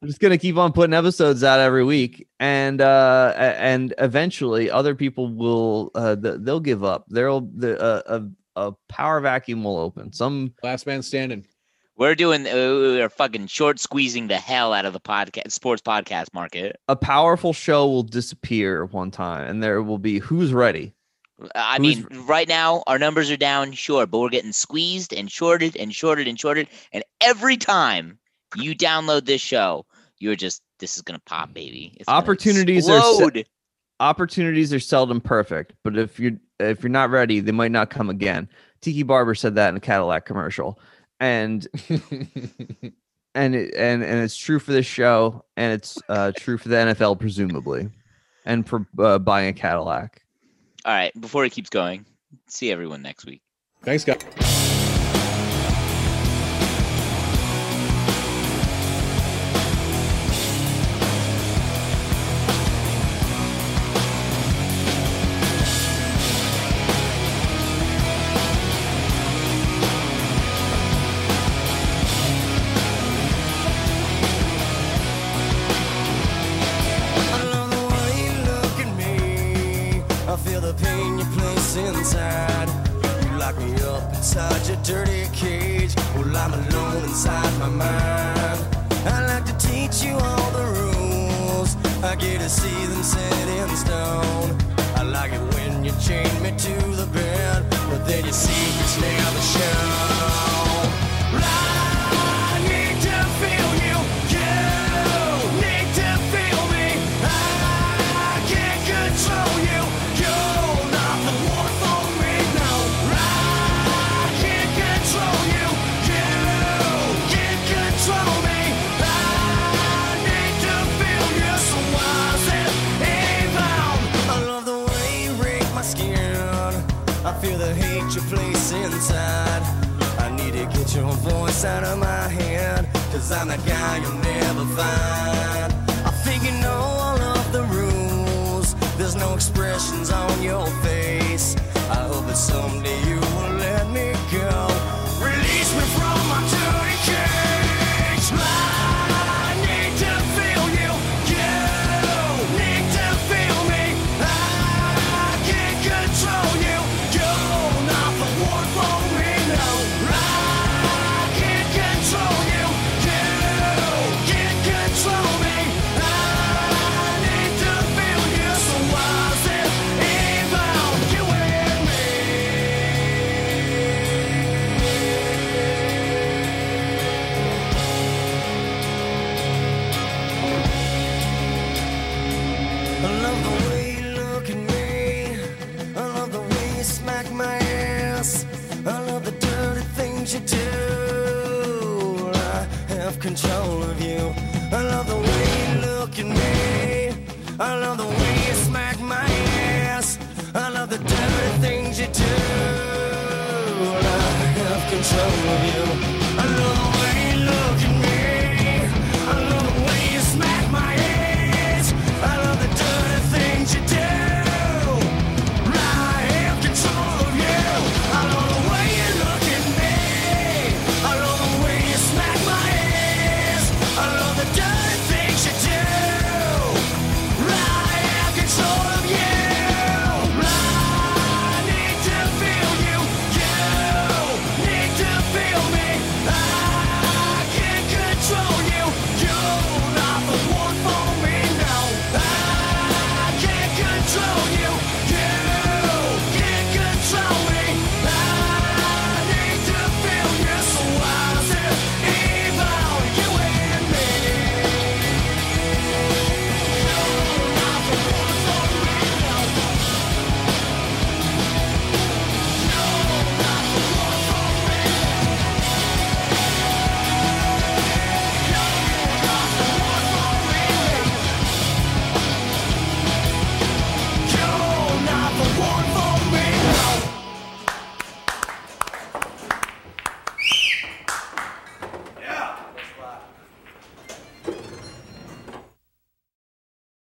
We're just gonna keep on putting episodes out every week, and uh, and eventually other people will uh, they'll give up. There'll the uh, a a power vacuum will open. Some last man standing. We're doing, uh, we're fucking short squeezing the hell out of the podcast, sports podcast market. A powerful show will disappear one time, and there will be who's ready. I who's mean, re- right now our numbers are down, sure, but we're getting squeezed and shorted and shorted and shorted. And every time you download this show, you're just this is gonna pop, baby. It's opportunities are se- opportunities are seldom perfect, but if you're if you're not ready, they might not come again. Tiki Barber said that in a Cadillac commercial and and it, and and it's true for this show, and it's uh, true for the NFL presumably, and for uh, buying a Cadillac. All right, before it keeps going, see everyone next week. Thanks, guys.